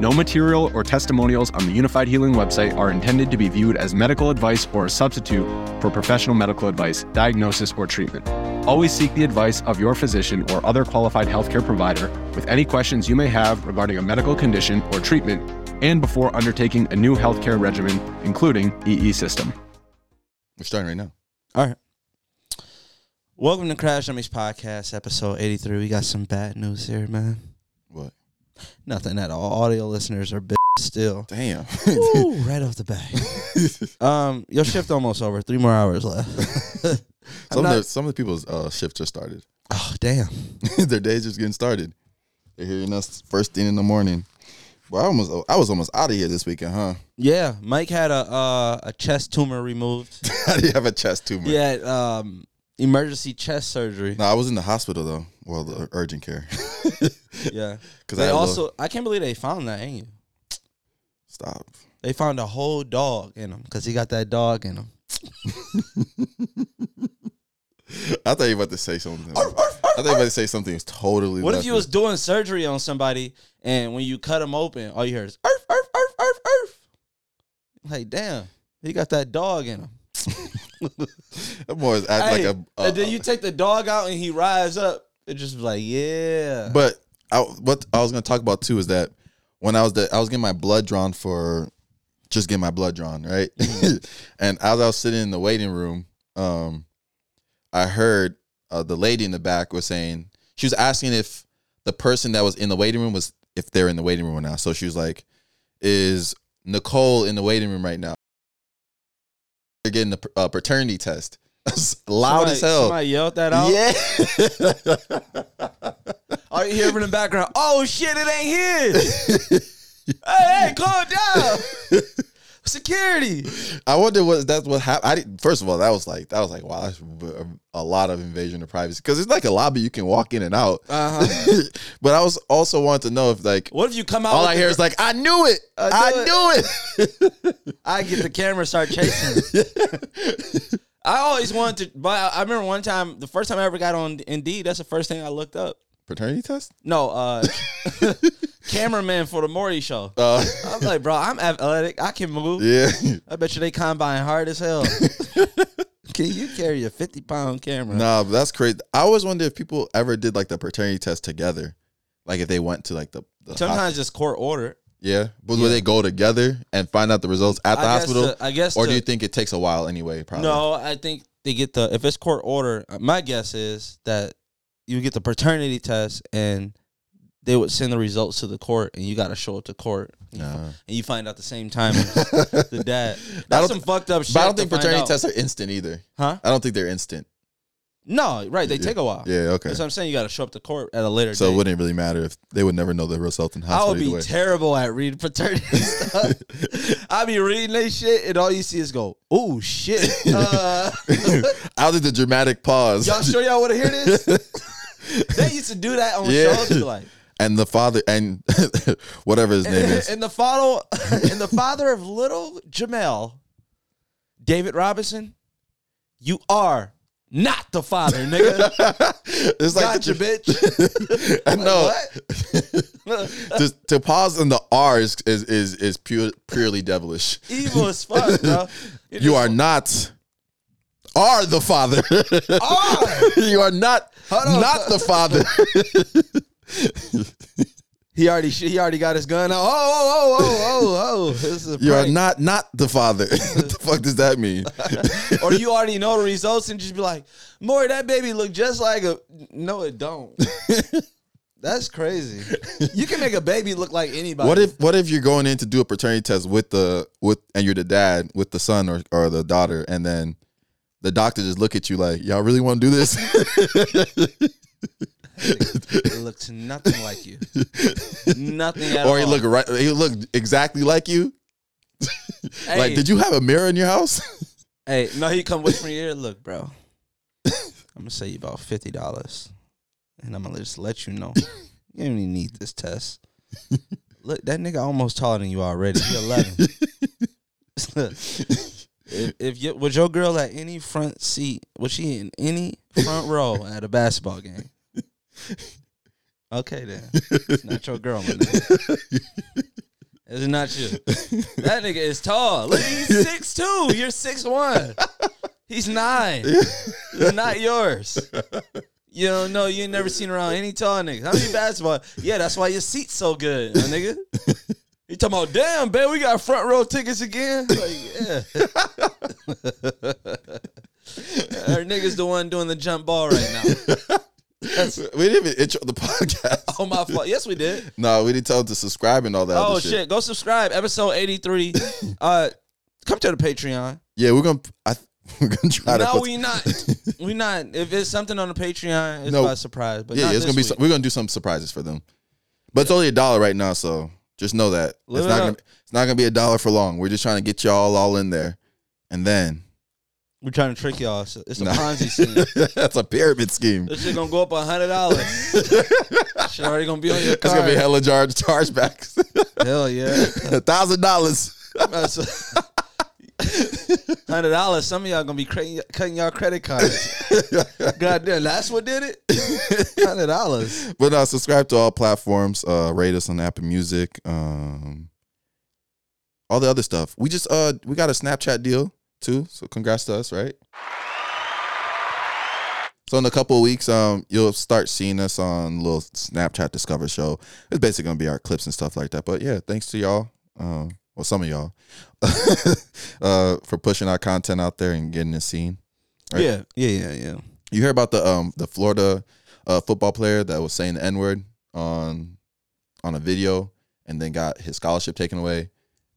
No material or testimonials on the Unifyd Healing website are intended to be viewed as medical advice or a substitute for professional medical advice, diagnosis, or treatment. Always seek the advice of your physician or other qualified healthcare provider with any questions you may have regarding a medical condition or treatment and before undertaking a new healthcare regimen, including EE system. We're starting right now. All right. Welcome to Crash Dummies Podcast, episode 83. We got some bad news here, man. Nothing at all. Audio listeners are bitch still. Damn. Woo, right off the bat. um, your shift almost over. Three more hours left. some, not- of the, some of the people's uh, shift just started. oh, damn. Their day's just getting started. They're hearing us first thing in the morning. Well, I almost I was almost out of here this weekend, huh? Yeah, Mike had a uh, a chest tumor removed. How do you have a chest tumor? Yeah, um, emergency chest surgery. No, I was in the hospital though. Well, the urgent care. Yeah. Because I They a also, I can't believe they found that, ain't you? stop. They found a whole dog in him because he got that dog in him. I thought you were about to say something. I thought you were about to say something was totally. What if you was doing surgery on somebody and when you cut them open, all you hear is earth, earth, earth, earth, earth. Like, damn, he got that dog in him. That boy is act Hey, like a. and then you take the dog out and he rise up. It just like, yeah. But I, what I was gonna talk about too is that when I was the, I was getting my blood drawn for just getting my blood drawn, right? and as I was sitting in the waiting room, um, I heard uh, the lady in the back was saying she was asking if the person that was in the waiting room was if they're in the waiting room now. So she was like, "Is Nicole in the waiting room right now?" They're getting a uh, paternity test. Loud Somebody- as hell. Somebody yelled that out. Yeah. All you hear in the background, oh shit, it ain't his. hey, hey, calm down. Security. I wonder what that's what happened. I didn't. First of all, that was like that was like wow, that's a- lot of invasion of privacy because it's like a lobby you can walk in and out. Uh huh. but I was also wanting to know if like What if you come out? all I the- hear is like I knew it, I I, knew knew it. I get the camera, start chasing. I always wanted to, but I remember one time, the first time I ever got on Indeed, that's the first thing I looked up. Paternity test? No, uh, cameraman for the Maury show. Uh, I'm like, bro, I'm athletic. I can move. yeah. I bet you they combine hard as hell. can you carry a 50 pound camera? Nah, but that's crazy. I always wonder if people ever did like the paternity test together, like if they went to like the, the Sometimes it's court order. Yeah, but Yeah. would they go together and find out the results at the I guess hospital, to- I guess. or to- do you think it takes a while anyway? Probably. No, I think they get the if it's court order. uh, My guess is that you get the paternity test and they would send the results to the court, and you got to show it to court, Nah. and you find out the same time as the dad. That's some fucked up shit. But I don't think paternity tests are instant either. huh? I don't think they're instant. No, right? They Yeah. take a while. Yeah, okay. That's what I'm saying. You got to show up to court at a later So it wouldn't really matter if they would never know the result in I hospital would be way. terrible at reading paternity stuff. I'd be reading that shit, and all you see is go, "Oh shit!" Uh, I'll do the dramatic pause. y'all sure y'all want to hear this? they used to do that on Yeah. shows. Like, and the father and whatever his name is. and the father, and the father of little Jamel, David Robinson, you are not the father, nigga. it's like gotcha, the, bitch. I know. To, to pause on the R is is is, is pure, purely devilish. Evil as fuck, bro. You're You are not are the father. Are. you are not not the father. He already he already got his gun out. Oh, oh, oh, oh, oh, oh. This is a you are not not the father. what the fuck does that mean? or you already know the results and just be like, Maury, that baby look just like a. No, it don't. That's crazy. You can make a baby look like anybody. What if what if you're going in to do a paternity test with the with and you're the dad with the son or, or the daughter and then the doctor just look at you like y'all really want to do this it looks nothing like you? Nothing at all. or he look right he look exactly like you Hey, like did you have a mirror in your house Hey, no, he come in your ear. Look, bro, I'm gonna say you about fifty dollars, and I'm gonna just let you know you don't even need this test. Look, that nigga almost taller than you already. He 11. if, if you, was your girl at any front seat, was she in any front row at a basketball game? Okay, then it's not your girl, my nigga. It's not you. That nigga is tall. Look, he's six two. You're six one. He's nine. He's not yours. You don't know. You ain't never seen around any tall niggas. How many basketball? Yeah, that's why your seat's so good, my nigga. You talking about? Damn, babe, we got front row tickets again. Like, yeah. Our nigga's the one doing the jump ball right now. That's we didn't even intro the podcast oh my fault. Yes, we did. no we didn't tell them to subscribe and all that Oh other shit. Go subscribe. Episode eighty three. uh, come to the Patreon. yeah we're gonna I, we're gonna try to no, we not. we not. If it's something on the Patreon, it's No. by surprise. But yeah, yeah it's gonna be some, we're gonna do some surprises for them but it's only a dollar right now so just know that Live it's it not up. gonna it's not gonna be a dollar for long we're just trying to get y'all all in there and then We're trying to trick y'all. It's a, it's a Nah. Ponzi scheme. that's a pyramid scheme This shit gonna go up a hundred dollars. shit already gonna be on your It's gonna be hella charge chargebacks. Hell yeah. A thousand dollars. Hundred dollars. Some of y'all gonna be cutting, cutting y'all credit cards. God damn, that's what did it. Hundred dollars. But uh, subscribe to all platforms. Uh, rate us on Apple Music. Um, all the other stuff. We just uh we got a Snapchat deal too. So congrats to us, right? So in a couple of weeks, um, you'll start seeing us on little Snapchat Discover show. It's basically gonna be our clips and stuff like that. But yeah, thanks to y'all. Um, well, some of y'all, uh, for pushing our content out there and getting it seen. Right. Yeah, yeah, yeah, yeah. You hear about the um the Florida uh, football player that was saying the N word on on a video and then got his scholarship taken away,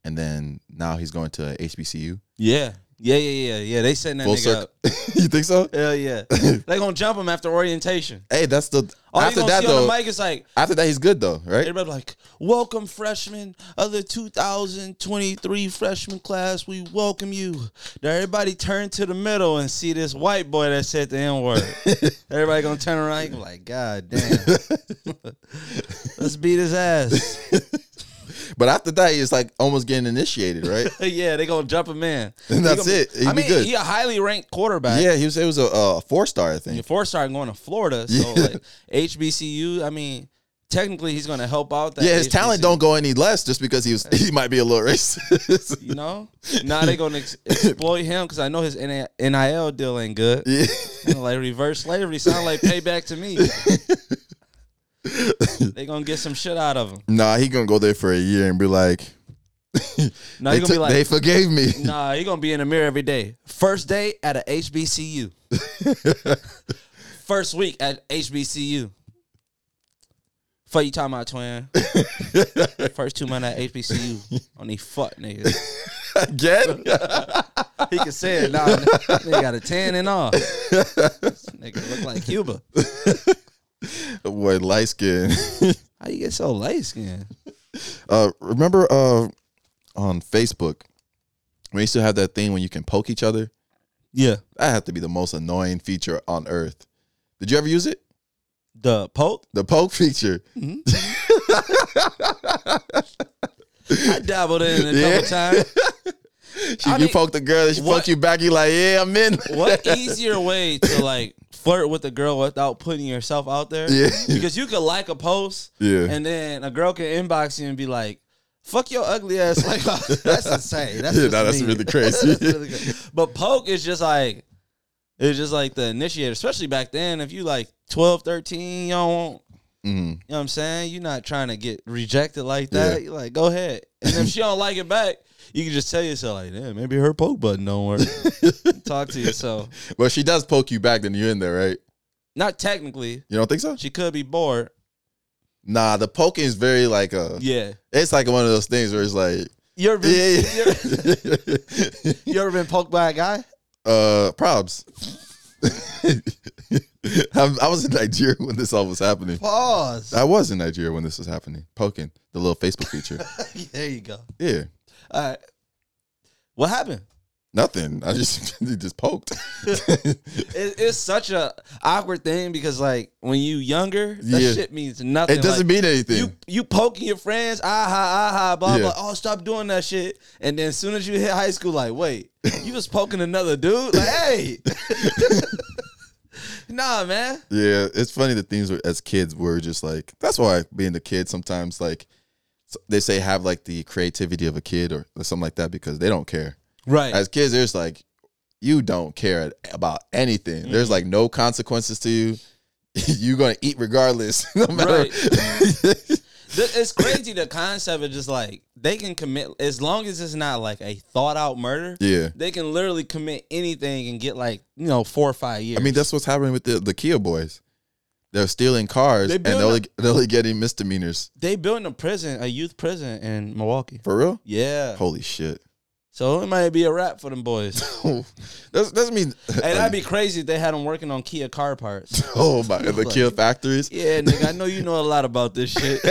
and then now he's going to HBCU. Yeah. Yeah, yeah, yeah, yeah. They setting that Full nigga circle. up. you think so? Hell yeah. they gonna jump him after orientation. Hey, that's the All after you gonna that see though. on the mic is like after that, he's good though, right? everybody like, welcome freshmen of the 2023 freshman class. We welcome you. Now everybody turn to the middle and see this white boy that said the N word. everybody gonna turn around and be like, God damn. Let's beat his ass. But after that, he's like almost getting initiated, right? yeah, they gonna jump him in. And that's gonna- it. He'd I mean, good. he a highly ranked quarterback. yeah, he was. It was a, a four star, I think. Four star going to Florida. So Yeah. like HBCU, I mean, technically he's gonna help out that. Yeah, his talent don't go any less just because he was. He might be a little racist. You know, now they gonna ex- exploit him because I know his NIL deal ain't good. yeah. Like reverse slavery sound like payback to me. they gonna get some shit out of him. Nah, he gonna go there for a year and be like, Now they, be like, they forgave me. nah, he gonna be in the mirror every day. First day at a HBCU. First week at HBCU. Fuck you talking about twin. First two months at HBCU on these fuck niggas. Again? He can say it now. They got a tan and all. This nigga look like Cuba. Boy, light skin. How you get so light skinned? uh, remember uh, on Facebook we you still have that thing when you can poke each other? Yeah. That had to be the most annoying feature on earth. Did you ever use it? The poke? The poke feature. I dabbled in it a Yeah. couple times. She, I you mean, poke the girl, and she what- poke you back. You like, yeah, I'm in. What easier way to like flirt with a girl without putting yourself out there? Yeah. Because you could like a post Yeah. and then a girl can inbox you and be like, fuck your ugly ass. Like, that's insane. That's Yeah, that's really crazy. That's really good. But poke is just like, it's just like the initiator, especially back then. If you like 12, 13, you don't want, Mhm. you know what I'm saying? You're not trying to get rejected like that. Yeah. You're like, go ahead. And if she don't like it back, you can just tell yourself, like, damn, maybe her poke button don't work. Talk to yourself. Well, she does poke you back, then you're in there, right? not technically. You don't think so? She could be bored. Nah, the poking is very like a. Yeah. It's like one of those things where it's like, You ever been, yeah, yeah. you ever been poked by a guy? uh, probs. I, I was in Nigeria when this all was happening. Pause. I was in Nigeria when this was happening. Poking the little Facebook feature. there you go. Yeah, All right. What happened? nothing. I just just poked. It, it's such a awkward thing because like when you younger, that Yeah. shit means nothing. it doesn't Like, mean anything. you you poking your friends, ah, aha, aha, blah Yeah. blah. Oh, stop doing that shit. And then as soon as you hit high school, like, wait, you was poking another dude? Like, hey. Nah, man. Yeah, it's funny the things were- as kids were just like that's why being the kid sometimes like they say have like the creativity of a kid or, or something like that because they don't care. Right. As kids, there's like you don't care about anything. There's like no consequences to you. You're gonna eat regardless, no matter. Right. It's crazy the concept of just like they can commit as long as it's not like a thought out murder. yeah, They can literally commit anything and get like you know four or five years. I mean that's what's happening with the the Kia boys. They're stealing cars They and they're only, they're only getting misdemeanors. they building a prison, a youth prison in Milwaukee. For real? Yeah, Holy shit! So it might be a wrap for them boys. That's doesn't mean. hey, that'd be crazy if they had them working on Kia car parts. oh my! The Kia factories. Yeah, nigga, I know you know a lot about this shit.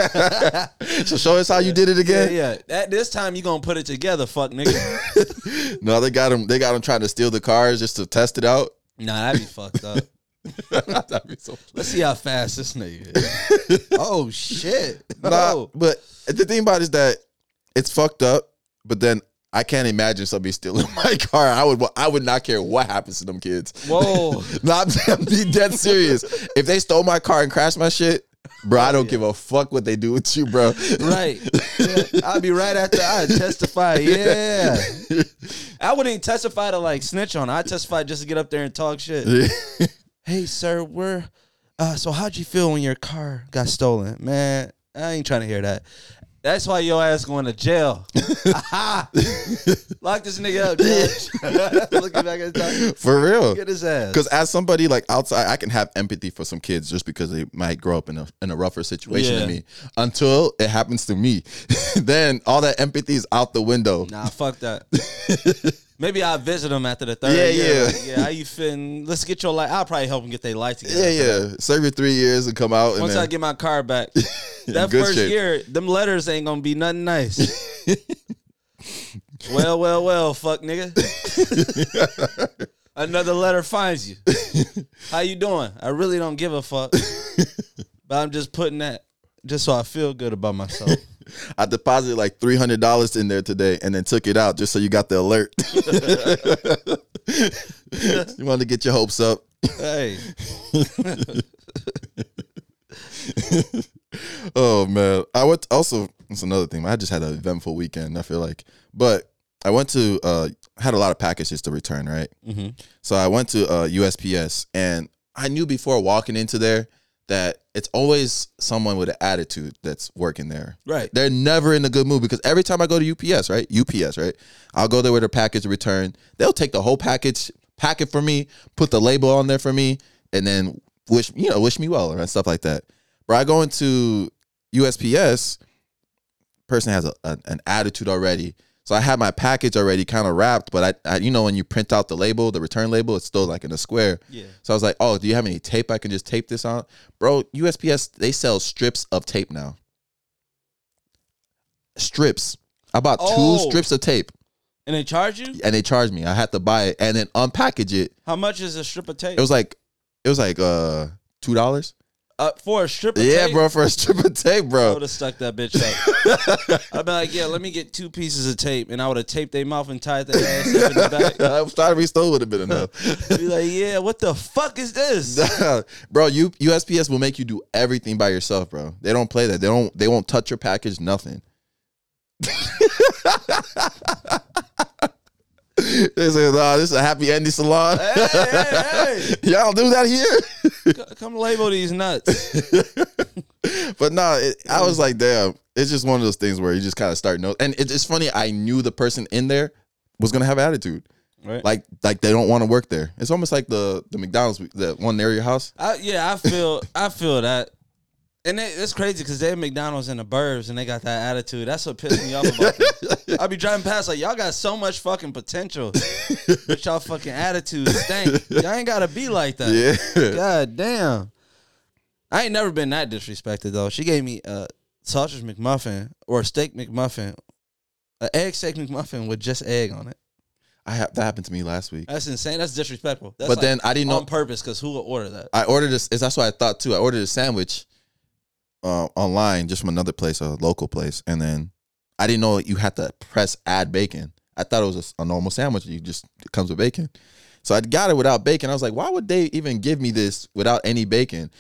So show us how you did it again. yeah. At this time, you gonna put it together, fuck nigga. No, they got them. They got them trying to steal the cars just to test it out. nah, that'd be fucked up. That'd be so. Let's see how fast this nigga is. oh shit. Nah, Oh. but the thing about it is that it's fucked up. But then I can't imagine somebody stealing my car. I would. I would not care what happens to them kids. Whoa. Not I'm being dead serious. If they stole my car and crashed my shit, bro, I don't Yeah. give a fuck what they do with you, bro. Right. Yeah, I'll be right after I testify. Yeah. I wouldn't even testify to like snitch on. I testify just to get up there and talk shit. Hey, sir, we're uh so how'd you feel when your car got stolen? Man, I ain't trying to hear that. That's why your ass going to jail. Lock this nigga up, Judge. Looking back at the time. For real. Get his ass. Because as somebody like outside, I can have empathy for some kids just because they might grow up in a in a rougher situation Yeah. than me. Until it happens to me, then all that empathy is out the window. Nah, fuck that. Maybe I'll visit them after the third Yeah, year. yeah. Yeah, how you feeling? Let's get your life. I'll probably help them get their life together. Yeah, yeah. Serve your three years and come out. And Once then, I get my car back, that first shape. year, them letters ain't gonna be nothing nice. well, well, well, fuck nigga. Another letter finds you. How you doing? I really don't give a fuck. But I'm just putting that just so I feel good about myself. I deposited like three hundred dollars in there today, and then took it out just so you got the alert. you wanted to get your hopes up. hey. oh man, I went also. That's another thing. I just had an eventful weekend. I feel like, but I went to uh had a lot of packages to return. Right, Mhm. so I went to uh USPS, and I knew before walking into there that it's always someone with an attitude that's working there. Right. They're never in a good mood because every time I go to UPS, right? UPS, right? I'll go there with a package return. They'll take the whole package, pack it for me, put the label on there for me, and then wish you know wish me well and stuff like that. But I go into USPS, person has a, a- an attitude already. So I had my package already kind of wrapped, but I, I, you know, when you print out the label, the return label, it's still like in a square. Yeah. So I was like, "Oh, do you have any tape I can just tape this on, bro?" USPS they sell strips of tape now. Strips. I bought Oh. two strips of tape, And they charge you? and they charged me. I had to buy it and then unpackage it. How much is a strip of tape? It was like, it was like uh two dollars. Uh, for a strip of Yeah, tape? bro, for a strip of tape, bro. I would have stuck that bitch up. I'd be like, yeah, let me get two pieces of tape, and I would have taped their mouth and tied their ass up in the back. I was trying to restore would have been enough. Be like, yeah, what the fuck is this? bro, you USPS will make you do everything by yourself, bro. They don't play that. They don't. They won't touch your package. Nothing. They say, "Nah, this is a happy Andy salon." hey, hey, Y'all do that here, come label these nuts. but no, it, I was like, damn. It's just one of those things where you just kind of start know. And it's, funny. I knew the person in there was gonna have attitude. Right. Like, like they don't want to work there. It's almost like the the McDonald's, the one near your house. I, yeah, I feel, I feel that. And they, it's crazy because they're McDonald's in the burbs and they got that attitude. That's what pissed me off about them. I be driving past like y'all got so much fucking potential, but y'all fucking attitude stink. Y'all ain't gotta be like that. Yeah. God damn. I ain't never been that disrespected though. She gave me a sausage McMuffin or a steak McMuffin, an egg steak McMuffin with just egg on it. I have that happened to me last week. That's insane. That's disrespectful. That's But like then I didn't know on purpose because who would order that? I ordered this. Is that's what I thought too. I ordered a sandwich uh, online just from another place, a local place, and then I didn't know you had to press add bacon. I thought it was a, a normal sandwich. You just it comes with bacon. So I got it without bacon. I was like, why would they even give me this without any bacon?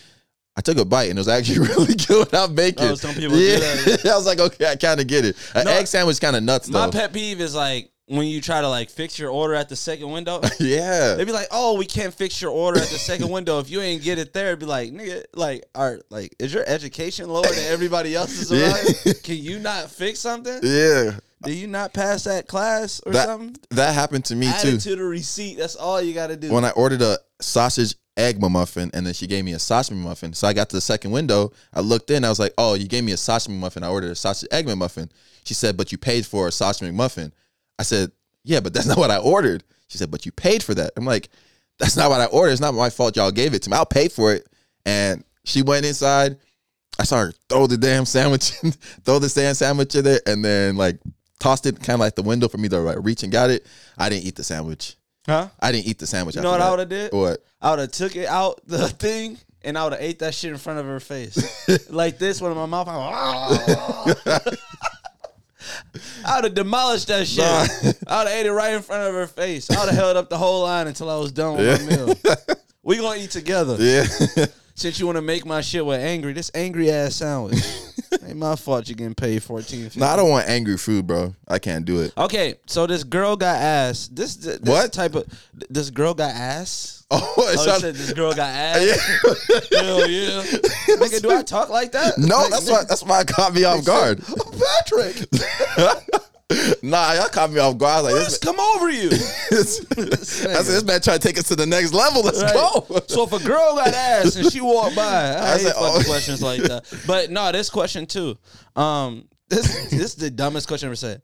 I took a bite and it was actually really good without bacon. Oh, some people do yeah. that, I was like, okay, I kind of get it. An No, egg sandwich kind of nuts My though. pet peeve is like when you try to like fix your order at the second window. yeah. They'd be like, "Oh, we can't fix your order at the second window. If you ain't get it there, it'd be like, nigga, like, are like, is your education lower than everybody else's Yeah. Can you not fix something? Yeah. Do you not pass that class or That something? that happened to me too. to the receipt. That's all you got to do. when I ordered a sausage egg muffin and then she gave me a sausage muffin. So I got to the second window. I looked in. I was like, "Oh, you gave me a sausage muffin. I ordered a sausage egg muffin." She said, "But you paid for a sausage muffin." I said, "Yeah, but that's not what I ordered." She said, "But you paid for that." I'm like, "That's not what I ordered. It's not my fault. Y'all gave it to me. I'll pay for it." And she went inside. I saw her throw the damn sandwich, in, throw the damn sandwich in there, and then like tossed it kind of like the window for me to like, reach and got it. I didn't eat the sandwich. huh? I didn't eat the sandwich. You know what I would have did? What? I would have took it out the thing and I would have ate that shit in front of her face, like this one in my mouth. I would have demolished that shit. Nah. I would have ate it right in front of her face. I would have held up the whole line until I was done with my meal. We gonna eat together. Yeah. Since you want to make my shit with angry, this angry ass sandwich. Ain't my fault you getting paid fourteen fifty. no, I don't want angry food, bro. I can't do it. Okay, so this girl got ass. This, this What? type of this girl got ass? Oh, Oh, it's you said this girl got ass. Yeah. Hell yeah. Nigga, do I talk like that? no, Like, that's why that's why I caught me off guard. Patrick, nah, y'all caught me off guard. I was like, let's this, come over you. this, I said, this man trying to take us to the next level. Let's Right. go. So if a girl got ass and she walked by, I, I hate said, fucking oh. questions like that. But no, this question too. Um, this this is the dumbest question I ever said.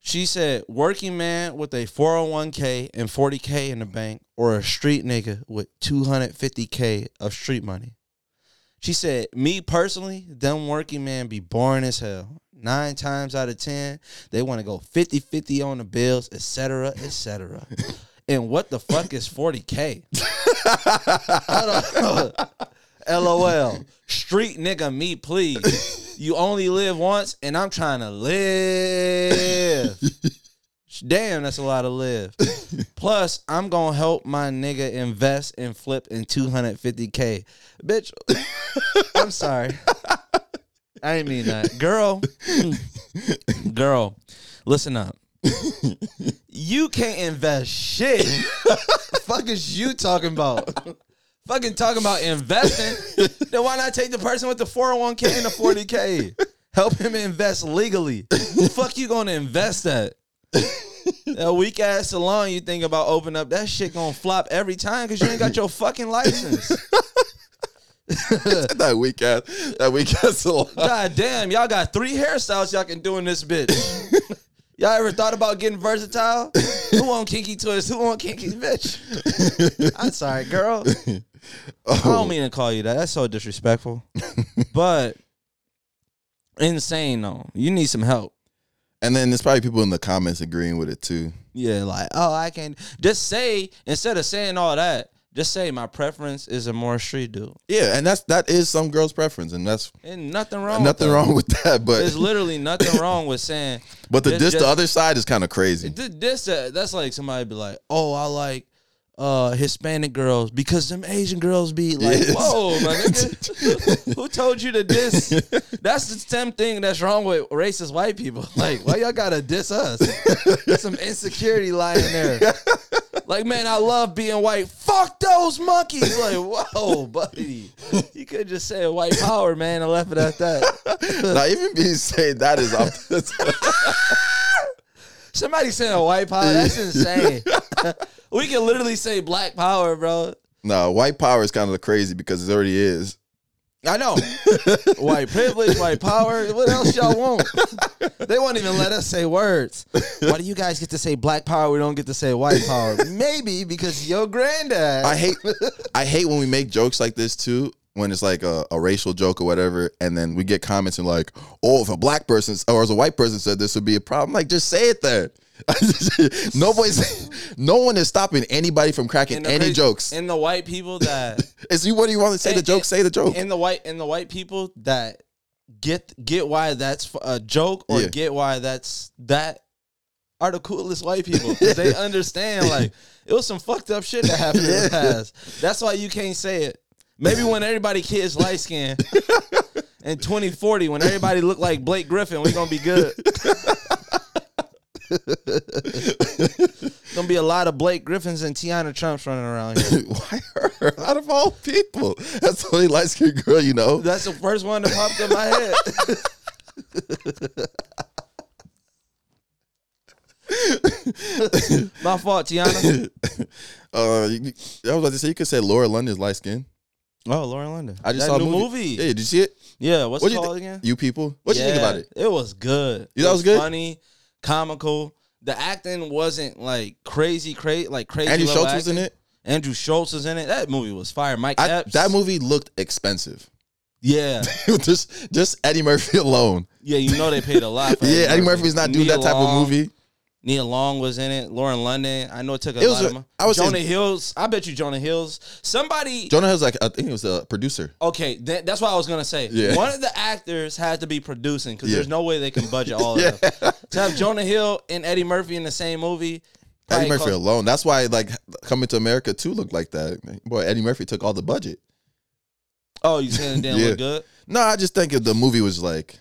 She said, "Working man with a four hundred one k and forty k in the bank, or a street nigga with two hundred fifty k of street money." She said, "Me personally, them working man be boring as hell. Nine times out of ten, they want to go 50-50 on the bills, etc., etc." And what the fuck is 40K? LOL. Street nigga, me, please. You only live once, and I'm trying to live. Damn, that's a lot of live. Plus, I'm gonna help my nigga invest and flip in 250k. Bitch, I'm sorry. I didn't mean that. Girl, girl, listen up. You can't invest shit. fuck is you talking about? Fucking talking about investing. then why not take the person with the 401k and the 40k? Help him invest legally. fuck you gonna invest that? That weak ass salon you think about opening up, that shit gonna flop every time because you ain't got your fucking license. that weak ass, that weak ass. God damn, y'all got three hairstyles y'all can do in this bitch. y'all ever thought about getting versatile? Who want kinky twist? Who want kinky bitch? I'm sorry, girl. I don't oh. mean to call you that. That's so disrespectful. but insane though. You need some help. And then there's probably people in the comments agreeing with it too. Yeah, like, oh, I can just say instead of saying all that, just say my preference is a more street dude. Yeah, and that's that is some girls' preference, and that's And nothing wrong. nothing with that. wrong with that. But There's literally nothing wrong with saying but the this the just- other side is kind of crazy. Th- This uh, that's like somebody be like, oh, I like uh Hispanic girls because them Asian girls be like, Yes. whoa, my nigga, who told you to diss? That's the same thing that's wrong with racist white people. Like, why y'all gotta diss us? There's some insecurity lying there. Like, man, I love being white. Fuck those monkeys. Like, whoa, buddy, you could just say white power, man, and left it at that. now, even being said that is up off. Somebody saying white power, that's insane. we can literally say black power, bro. no, white power is kind of crazy because it already is. I know. white privilege, white power. What else y'all want? they won't even let us say words. Why do you guys get to say black power? We don't get to say white power. Maybe because your granddad. I hate I hate when we make jokes like this too. When it's like a, a racial joke or whatever, and then we get comments and like, "Oh, if a black person or as a white person said this would be a problem," like just say it there. Nobody's, no one is stopping anybody from cracking any crazy- jokes. And the white people that It's you. What do you want to say? The joke. and- Say the joke. and the white and the white people that get get why that's a joke or Yeah. get why that's that are the coolest white people 'Cause they understand like it was some fucked up shit that happened in the past. That's why you can't say it. Maybe when everybody kids light skin in 2040, when everybody look like Blake Griffin, we gonna be good. gonna be a lot of Blake Griffins and Tiana Trumps running around here. Why her? Out of all people, that's the only light skinned girl you know. That's the first one that popped in my head. my fault, Tiana. Uh, you, I was about to say you could say Lauren London's light skin. Oh, Lauren London. I just That saw a new movie. movie. Yeah, did you see it? Yeah, what's What it called thi- again? You people, what do you think about it? It was good. You thought it was good? Funny, comical. The acting wasn't like crazy, crazy, like crazy. Andrew Schulz was in it. Andrew Schulz was in it. That movie was fire. Mike I, Epps. that movie looked expensive. Yeah, just just Eddie Murphy alone. yeah. You know they paid a lot. For Yeah, Eddie Murphy's not doing that type Long. of movie. Nia Long was in it. Lauren London. I know it took a It lot a- of money. I was Jonah Hills. I bet you Jonah Hills. Somebody. Jonah Hill's like I think he was a producer. okay, that, that's what I was gonna say. Yeah. One of the actors had to be producing because Yeah. there's no way they can budget all Yeah. of them. To have Jonah Hill and Eddie Murphy in the same movie. Eddie Murphy cost- alone. That's why like Coming to America too looked like that. Boy, Eddie Murphy took all the budget. Oh, you saying it didn't Yeah. look good? No, I just think if the movie was like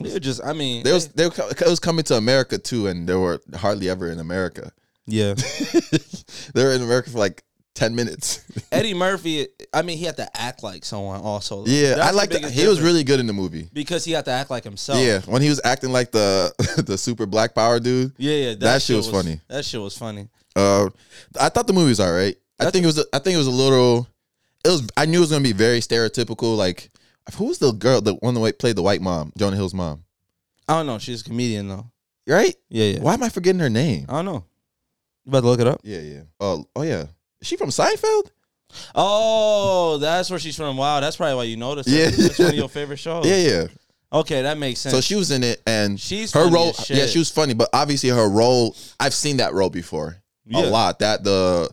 It were just. I mean, there was there it was coming to America too, and they were hardly ever in America. yeah. they were in America for like ten minutes. Eddie Murphy. I mean, he had to act like someone. Also, yeah, That's I like that. biggest He was really good in the movie. because he had to act like himself. Yeah, when he was acting like the the super black power dude. yeah, yeah. That, That shit was funny. That shit was funny. Uh, I thought the movie was all right. I think it was. I think it was a little. It was. I knew it was gonna be very stereotypical. Like, who was the girl that one that played the white mom, Jonah Hill's mom? I don't know. She's a comedian though. Right? Yeah, yeah. Why am I forgetting her name? I don't know. You about to look it up? Yeah, yeah. Oh, oh yeah. Is she from Seinfeld? Oh, that's where she's from. Wow, that's probably why you noticed. Yeah, that's one of your favorite shows. Yeah, yeah. Okay, that makes sense. So she was in it, and She's her role. Yeah, she was funny, but obviously her role. I've seen that role before Yeah. a lot. That the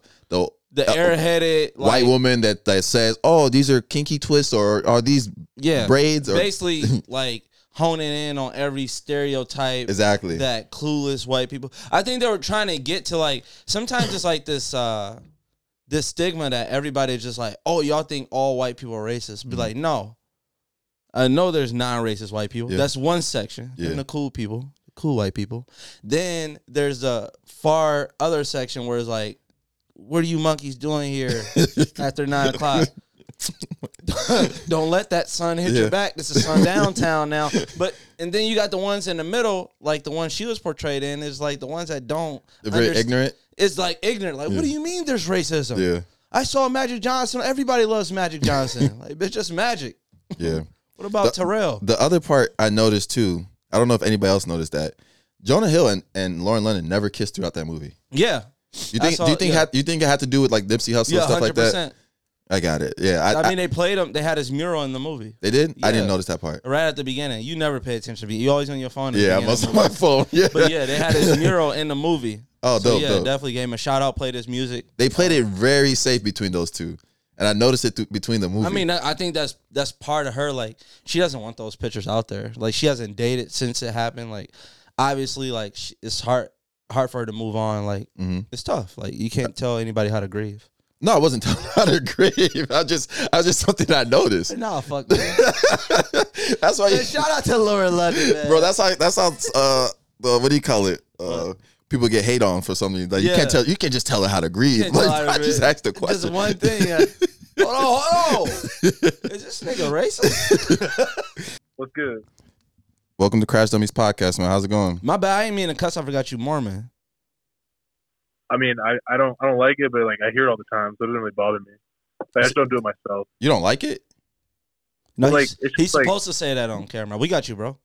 the uh, airheaded like, white woman that that says, "Oh, these are kinky twists or are these yeah, braids?" Or basically like honing in on every stereotype exactly. that clueless white people. I think they were trying to get to like sometimes it's like this uh this stigma that everybody's just like, oh, y'all think all white people are racist. Mm-hmm. Be like, no. I know there's non-racist white people. Yeah. That's one section. Yeah. And the cool people, cool white people. Then there's the far other section where it's like, what are you monkeys doing here after nine o'clock? Don't let that sun hit Yeah. your back. This is sun downtown now. But and then you got the ones in the middle, like the one she was portrayed in, is like the ones that don't. They're very ignorant. It's like ignorant. Like, Yeah. what do you mean there's racism? Yeah, I saw Magic Johnson. Everybody loves Magic Johnson. like, it's just magic. yeah. What about The- Terrell? The other part I noticed too. I don't know if anybody else noticed that. Jonah Hill and, and Lauren London never kissed throughout that movie. Yeah. You think? saw- do you think? yeah. Had, you think it had to do with like Nipsey Hussle Yeah, and stuff like that? I got it. Yeah, I, I mean, they played him. They had his mural in the movie they did. I didn't notice that part. right at the beginning. You never pay attention to me. You always on your phone. Yeah, I must of my phone. Yeah, But yeah, they had his mural in the movie. Oh, So dope, yeah, dope. definitely gave him a shout out. Played his music. They played uh, it very safe between those two, and I noticed it th- between the movie. I mean, I think that's that's part of her. Like, she doesn't want those pictures out there. Like, she hasn't dated since it happened. Like, obviously, like it's hard hard for her to move on. Like, Mhm. it's tough. Like, you can't tell anybody how to grieve. no, I wasn't telling how to grieve. I just, I was just something I noticed. Nah, fuck. Man. that's why, you, shout out to Lauren London, man. bro. That's how. That's how. Uh, uh, what do you call it? Uh, people get hate on for something like you Yeah. can't tell. You can't just tell her how to grieve. Can't tell Like, how to I just grieve. asked the question. Just one thing. uh, hold on, hold on. Is this nigga racist? What's good? Welcome to Crash Dummies podcast, man. How's it going? My bad. I ain't mean to cuss. I forgot you Mormon. I mean, I, I don't I don't like it, but like I hear it all the time, so it doesn't really bother me. Like, I just don't do it myself. You don't like it? No, like, he's, it's he's like- supposed to say that on camera. We got you, bro.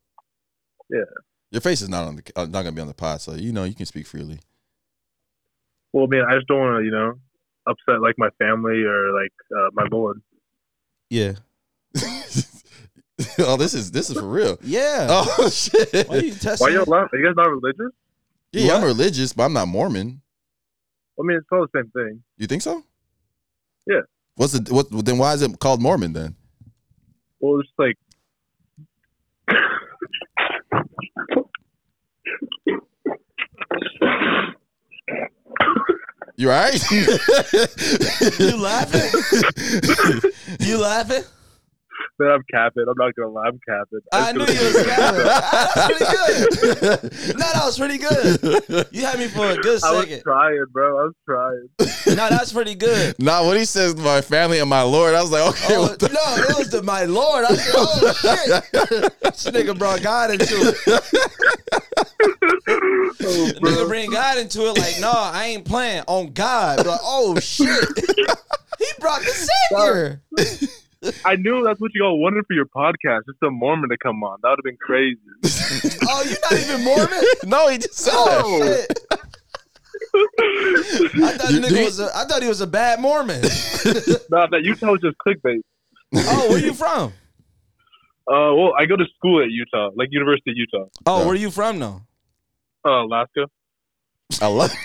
Yeah. Your face is not on the uh, not gonna be on the pod, so you know you can speak freely. Well, man, I just don't want to, you know, upset like my family or like uh, my board. Yeah. oh, this is this is for real. Yeah. Oh shit. Why you testing? Why y'all? Are you guys not religious? yeah, I'm religious, but I'm not Mormon. I mean, it's all the same thing. You think so? Yeah. What's the what? Then why is it called Mormon then? Well, it's like You all right? You laughing? you laughing? Man, I'm capping. I'm not gonna lie, I'm capping. I just knew you was capping. That was pretty good. No, that was pretty good. You had me for a good second. I was second. trying, bro. I was trying. No, that's pretty good. nah, when he says my family and my Lord, I was like, okay. Oh, the- no, it was the my lord. I said, oh shit. This nigga brought God into it. Oh, The nigga bring God into it like, no, I ain't playing on God. But like, oh shit. he brought the savior. I knew that's what you all wanted for your podcast, just a Mormon to come on. That would have been crazy. Oh, you're not even Mormon? no, he just said that. Oh shit. I thought, You- nigga was a, I thought he was a bad Mormon. nah, that Utah was just clickbait. Oh, where you from? Uh, well, I go to school at Utah, like University of Utah, Oh, Yeah. where are you from though? uh, Alaska. I love.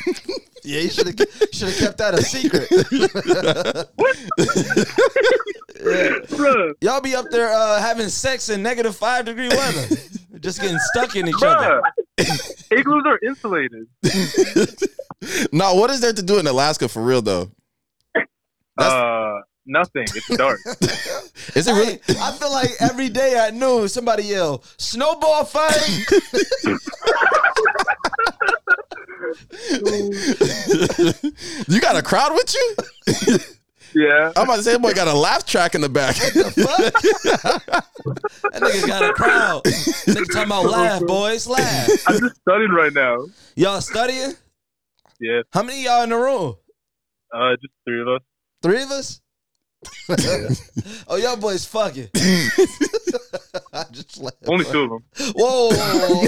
Yeah, you should have should have kept that a secret. Yeah. Bruh, Y'all be up there uh, having sex in negative five degree weather, just getting stuck in each other. Igloos are insulated. no, what is there to do in Alaska for real though? That's- Uh, nothing. It's dark. Is it really? Hey, I feel like every day at noon somebody yell snowball fight. you got a crowd with you? Yeah. I'm about to say, that boy got a laugh track in the back. the That nigga got a crowd. Nigga talking about laugh, boys, laugh. I'm just studying right now. Y'all studying? Yeah. How many of y'all in the room? Uh, just three of us. Three of us? oh, y'all boys fucking. I just laugh. Only two of them. Whoa.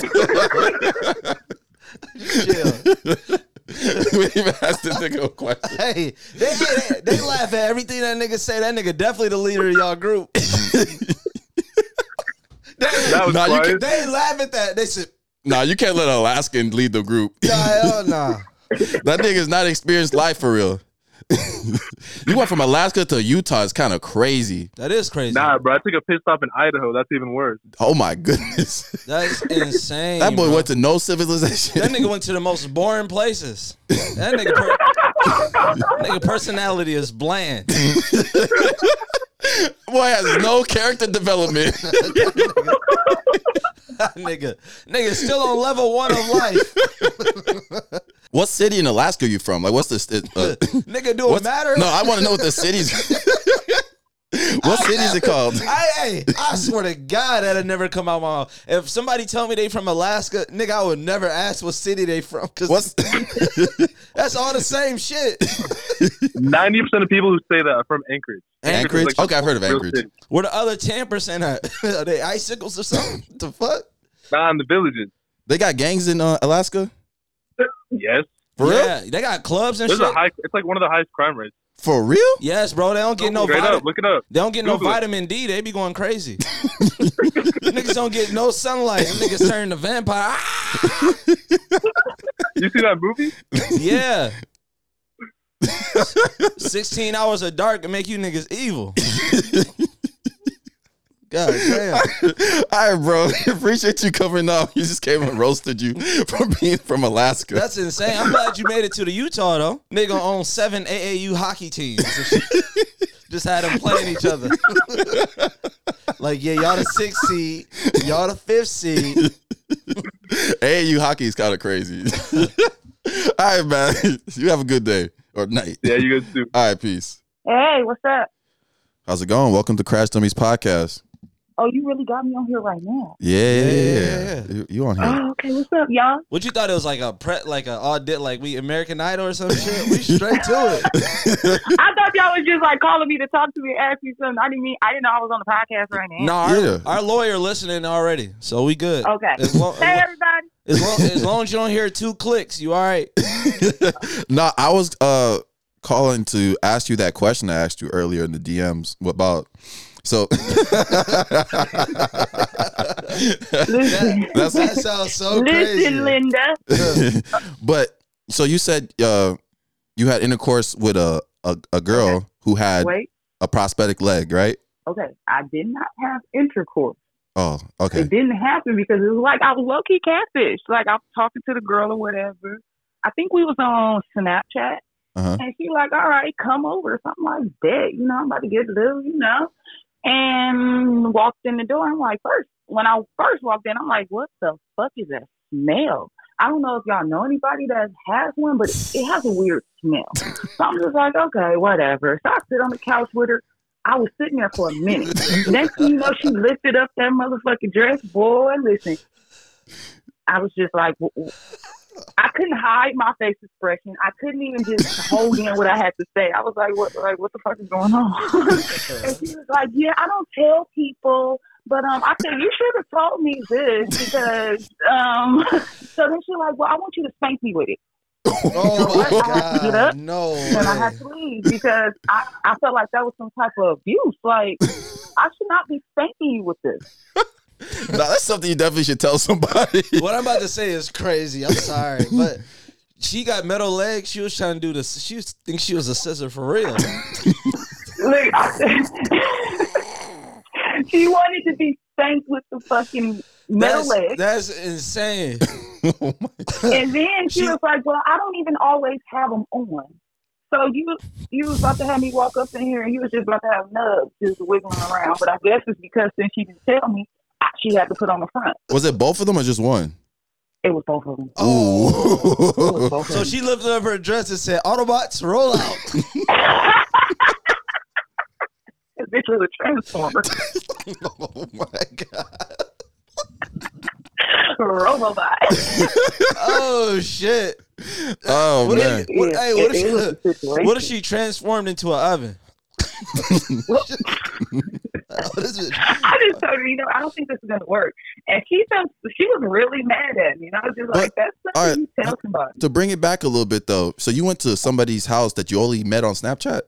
Chill. we didn't even asked the nigga a question. Hey, they, they, they laugh at everything that nigga say. That nigga definitely the leader of y'all group. That was Nah, you quiet. They laugh at that. They said, Nah, you can't let an Alaskan lead the group. nah, hell nah. That nigga's not experienced life for real. You went from Alaska to Utah. It's kind of crazy. That is crazy. Nah, bro. I took a pit stop in Idaho. That's even worse. Oh my goodness. That's insane. That boy bro. went to no civilization. That nigga went to the most boring places. That nigga, per- nigga personality is bland. boy has no character development. nigga, nigga still on level one of life. what city in Alaska are you from? Like, what's this? Uh, nigga, do it matter? No, I want to know what the city's. what city is it called? I, hey, I swear to God, that'd never come out my mouth. If somebody told me they from Alaska, nigga, I would never ask what city they from. Cause What's that's all the same shit. Ninety percent of people who say that are from Anchorage. Anchorage? is like Okay, I've heard of Anchorage. city. Where the other ten percent at? Are they icicles or something? What the fuck? Nah, in the villages. they got gangs in uh, Alaska? Yes. For real? yeah, they got clubs and There's shit. a high. It's like one of the highest crime rates. For real? yes, bro. They don't get no Straight vitamin. up, look it up. They don't get no Google it. vitamin D. They be going crazy. niggas don't get no sunlight. Them niggas turn to vampire. Ah! You see that movie? Yeah. 16 hours of dark can make you niggas evil. God damn. All right, bro. Appreciate you covering up. You just came and roasted you for being from Alaska. That's insane. I'm glad you made it to the Utah though. Nigga own seven AAU hockey teams. Just had them playing each other. like, yeah, y'all the sixth seed, y'all the fifth seed. AAU hockey is kind of crazy. All right, man. You have a good day or night. Yeah, you guys do. All right, peace. Hey, what's up? How's it going? Welcome to Crash Dummies Podcast. Oh, you really got me on here right now. Yeah, yeah, yeah. Yeah, yeah, yeah, You, you on here? Oh, okay. What's up, y'all? What you thought it was like a pre like a audit like we American Idol or some shit? We straight to it. I thought y'all was just like calling me to talk to me and ask me something. I didn't mean I didn't know I was on the podcast right now. No, our, Yeah. our lawyer listening already, so we good. Okay. As long, Hey everybody. as long, as long as you don't hear two clicks, you all right. no, I was uh calling to ask you that question I asked you earlier in the DMs. What about so? That's That sounds so listen, Linda. but so you said uh you had intercourse with a a, a girl who had Wait. a prosthetic leg, right? Okay. I did not have intercourse. Oh, okay. It didn't happen because it was like I was low key catfish. Like I was talking to the girl or whatever. I think we was on Snapchat. Uh-huh. And she like, all right, come over, something like that. You know, I'm about to get a little, you know. And walked in the door. I'm like, first, when I first walked in, I'm like, what the fuck is that smell? I don't know if y'all know anybody that has one, but it has a weird smell. So I'm just like, okay, whatever. So I sit on the couch with her. I was sitting there for a minute. Next thing you know, she lifted up that motherfucking dress. Boy, listen. I was just like, I couldn't hide my face expression. I couldn't even just hold in what I had to say. I was like, what, like, what the fuck is going on? and she was like, yeah, I don't tell people. But um, I said, you should have told me this because um. So then she's like, well, I want you to spank me with it. Oh my God. Get up. No. And I had to leave because I, I felt like that was some type of abuse. Like, I should not be spanking you with this. No, that's something you definitely should tell somebody. What I'm about to say is crazy. I'm sorry, but she got metal legs. She was trying to do this. She was think she was a scissor for real. Look, she wanted to be spanked with the fucking metal That's, leg. that's insane. oh And then she, She- was like, "Well, I don't even always have them on." So you you was about to have me walk up in here, and you was just about to have nubs just wiggling around. But I guess it's because since she didn't tell me, I- she had to put on the front. Was it both of them or just one? It was both of them. Oh. was Ooh. both of So them. she lifted up her dress and said, "Autobots, roll out." This bitch was a transformer, oh my god. Robobot. oh shit! Oh What man. if, what, hey, what if, It- it she, what if she transformed into an oven? what is it? I just told her, you know, I don't think this is gonna work. And she felt she was really mad at me. And I was just like, that's something all right. you tell somebody. To bring it back a little bit though, so you went to somebody's house that you only met on Snapchat?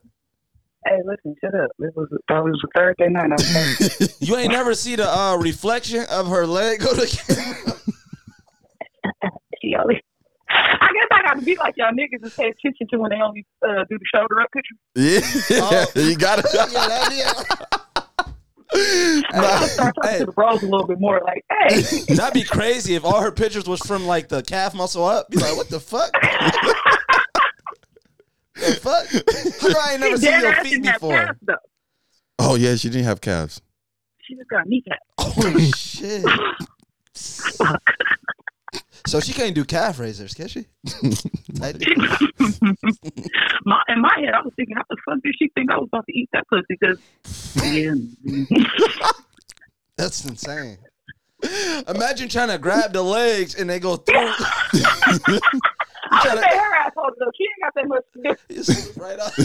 Hey, listen, shut up. It was probably was a Thursday night. I was You ain't never see the uh, reflection of her leg go to camera. she only. I guess I got to be like y'all niggas and pay attention to when they only uh, do the shoulder up picture. Yeah, Oh. you got yeah, it. that, yeah. I start talking Hey. to the bros a little bit more. Like, hey, That'd be crazy if all her pictures was from like the calf muscle up. Be like, what the fuck? the fuck? How come I ain't never she seen your feet didn't have before? calves. Oh yeah, she didn't have calves. She just got kneecaps. Oh shit! So she can't do calf raisers, can she? Like, my, in my head, I was thinking, how the fuck did she think I was about to eat that pussy? Because, yeah. That's insane. Imagine trying to grab the legs and they go through. I would say her asshole, though. She ain't got that much to do. You slip right off.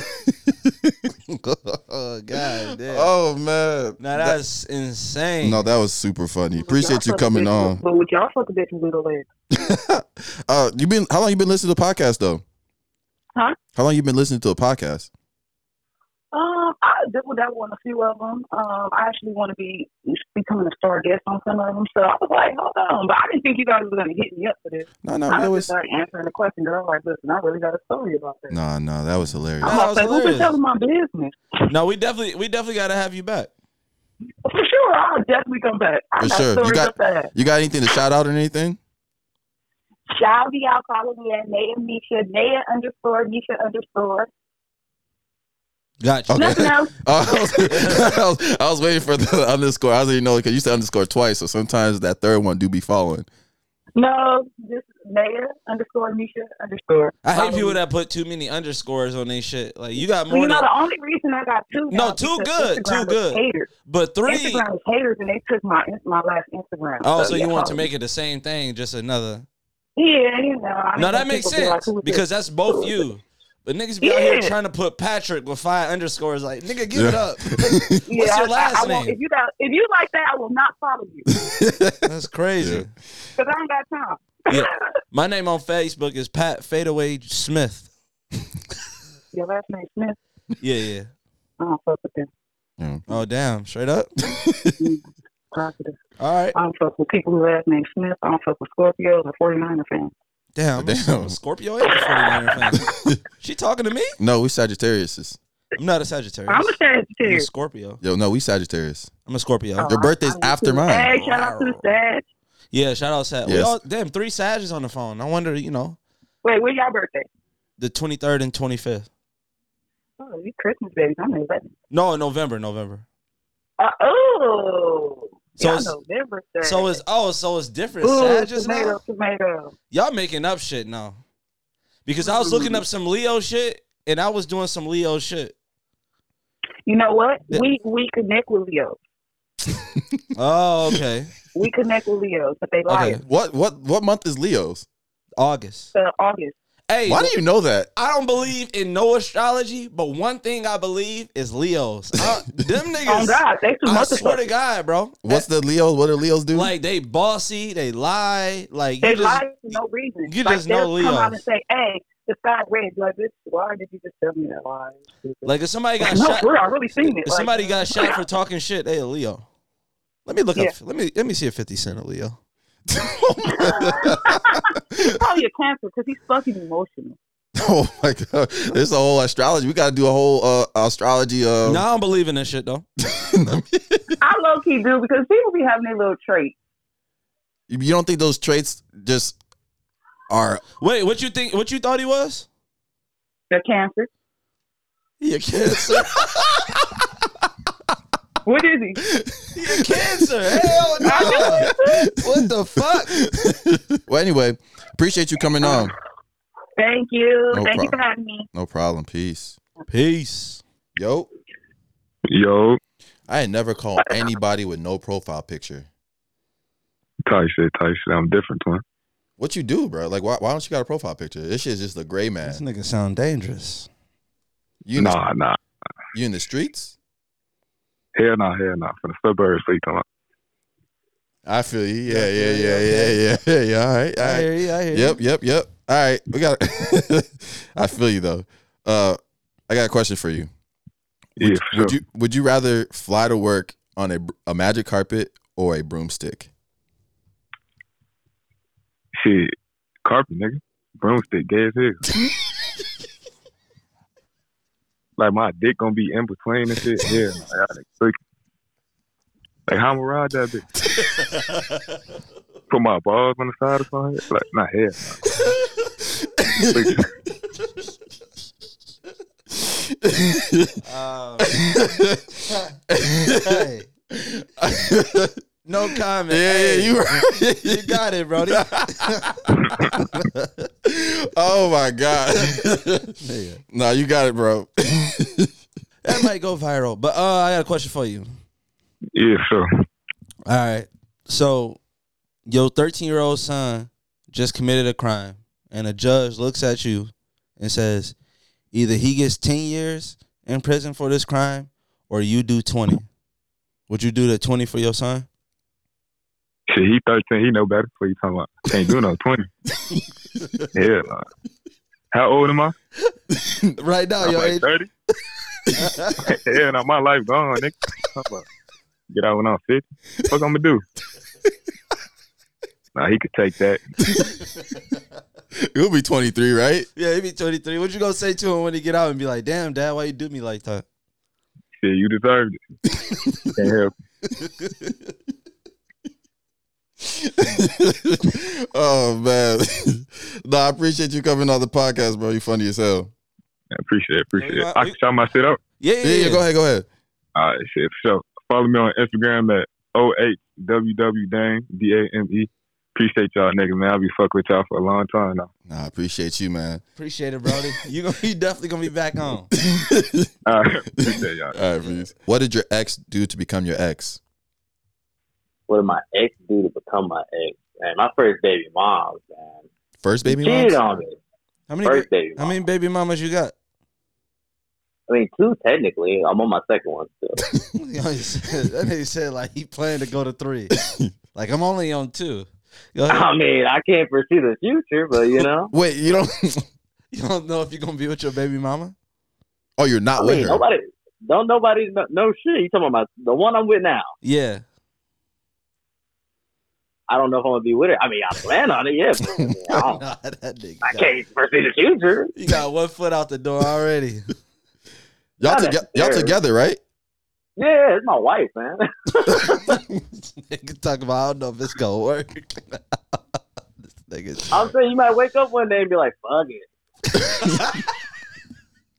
oh god damn. Oh man. now that's insane. No, that was super funny. Appreciate you Y'all fuck coming on. But would y'all fuck a bitch with little legs? uh, you been how long you been listening to the podcast though? Huh? How long you been listening to a podcast? Um, I dabbled dabbled on a few of them. Um, I actually want to be becoming a star guest on some of them. So I was like, hold on, but I didn't think you guys were gonna hit me up for this. No, no, I that was was just like answering the question, girl. Like, listen, I really got a story about that. no, no, that was hilarious. I'm That about was who hilarious. been telling my business? No, we definitely we definitely gotta have you back. For sure, I'll definitely come back. I For got sure. You got- You got anything to shout out or anything? Shout out, follow me at Naya Misha, Naya underscore Misha underscore. Gotcha. Okay. Nothing else. Oh, I, was, I, was, I was waiting for the underscore. I was already know because you said underscore twice, so sometimes that third one do be following. No, just Naya underscore Nisha underscore. I hate people me. that put too many underscores on their shit. Like you got Well, more you know, than the only reason I got two. No, now two good, Instagram two good. Haters. but three. Instagram was haters, and they took my my last Instagram. Oh, so yeah, you want to make it the same thing, just another. Yeah, you know. I No, that makes people to be like, sense this? because that's both you. But niggas be out here trying to put Patrick with five underscores. Like, nigga, give it Yeah. up. yeah, What's your last I, I won't, name? if you got if you like that, I will not follow you That's crazy. Yeah. because I don't got time. Yeah. My name on Facebook is Pat Fadeaway Smith. Your last name Smith. Yeah, yeah. I don't fuck with them. Oh, damn. Straight up. Mm. Positive. All right. I don't fuck with people who last name Smith. I don't fuck with Scorpios or 49er fans. Damn. Damn. Scorpio and a 49er fan. She talking to me? No, we Sagittarius. I'm not a Sagittarius. I'm a I'm a Sagittarius. Scorpio. Yo, no, we Sagittarius. I'm a Scorpio. Oh, Your birthday's I'm after mine. Hey, shout out to the Sag. Yeah, shout out to Sag. We Yes. all damn three Sages on the phone. I wonder, you know, Wait, when's your birthday? the 23rd and 25th. Oh, you Christmas babies. I'm 11. No, November, November. Uh, oh. So it's- November Sag. So it's oh, so it's different. Ooh, Sages tomato, now. tomato. Y'all making up shit now. Because I was looking up some Leo shit and I was doing some Leo shit. You know what? Yeah. We we connect with Leos. Oh, okay. We connect with Leos, but they lie. Okay. What what what month is Leo's? August. Uh, August. Hey, Why do you know that? I don't believe in no astrology, but one thing I believe is Leos. I, them oh, niggas. Oh God, they too I much swear to God, bro. What's the Leos? What do Leos do? Like they bossy, they lie. Like They you just, lie for no reason. you like, just know they'll come out and say, "Hey, the sky's red." Like, this, why did you just tell me that lie? like if somebody got no, shot, for real, I really seen it. if Like, somebody got shot for talking shit, they a Leo. Let me look Yeah. up. Let me let me see a Fifty Cent a Leo. He's probably a cancer because he's fucking emotional. oh my god, there's a whole astrology. We got to do a whole uh, astrology. Uh, No, I don't believe in this shit though. I low key do because people be having their little traits. you don't think those traits just are? Wait, what you think? What you thought he was? They're cancer. He a cancer. What is he? he a cancer. Hell no. what the fuck? well, anyway, appreciate you coming on. Thank you. No Thank you for having me. No problem. Peace. Peace. Yo, Yo, I ain't never called anybody with no profile picture. Tyson, Tyson. I'm different, twin. What you do, bro? Like, why, why don't you got a profile picture? This shit's just a gray man. This nigga sound dangerous. You in, Nah, nah. the, you in the streets? Hell nah, hell nah. For the suburbs, what you talking about? I feel you. Yeah, yeah, yeah, yeah, yeah, yeah. yeah. All right, all I hear you. I hear you. Yep, yep, yep. All right, we got. I feel you though. Uh, I got a question for you. Would, Yeah, sure. would you would you rather fly to work on a a magic carpet or a broomstick? Shit, carpet, nigga. Broomstick, gay as hell. like my dick gonna be in between and shit. Yeah, nah, y'all. Like how I'ma ride that bitch? Put my balls on the side of my head? Like, nah, hell. Um, hey. No comment. Yeah, Hey, yeah, you right. you got it, Brody. oh my god. no, you got it, bro. That might go viral. But uh, I got a question for you. Yeah, sure. All right. So, your 13 year old son just committed a crime, and a judge looks at you and says, either he gets 10 years in prison for this crime, or you do 20. Would you do the 20 for your son? Shit, he 13, he know better. What you talking about? Can't do no 20. Hell nah. How old am I? right now, I'm your like age. 30. Hell nah, my life gone, nigga. About Get out when I'm 50. What I'm gonna do? Nah, he could take that. You'll be 23, right? Yeah, he be 23. What you gonna say to him when he get out and be like, damn, dad, why you do me like that? Shit, you deserved it. Can't help. oh man. no, I appreciate you coming on the podcast, bro. You funny as hell. I appreciate it. Appreciate Yeah, it. I can shout my shit out. Yeah, Yeah, yeah, go ahead, go ahead. All right, shit. For sure. Follow me on Instagram at 08WW Dame, D A M E. Appreciate y'all, nigga, man. I'll be fucking with y'all for a long time now. Nah, I appreciate you, man. Appreciate it, Brody. You gonna you definitely gonna be back on. All right, appreciate y'all. All right, please. What did your ex do to become your ex? What did my ex do to become my ex? Man, my first baby mom, man. First baby cheated mom? on me. How many First baby how mom. many baby mamas you got? I mean, two technically. I'm on my second one still. Yo, he said- that nigga said like he planned to go to three. like I'm only on two. I mean, I can't foresee the future, but you know, Wait, you don't? You don't know if you're gonna be with your baby mama? oh, you're not I with mean, her. nobody, don't nobody know, know shit. You talking about my, the one I'm with now? Yeah. I don't know if I'm gonna be with her. I mean, I plan on it, yeah. But, I, mean, I, don't, Nah, I can't foresee the future. You got one foot out the door already. Y'all, Not toge- y'all together, right? Yeah, it's my wife, man. nigga talk about I don't know if it's gonna work. this nigga. I'm saying you might wake up one day and be like, "Fuck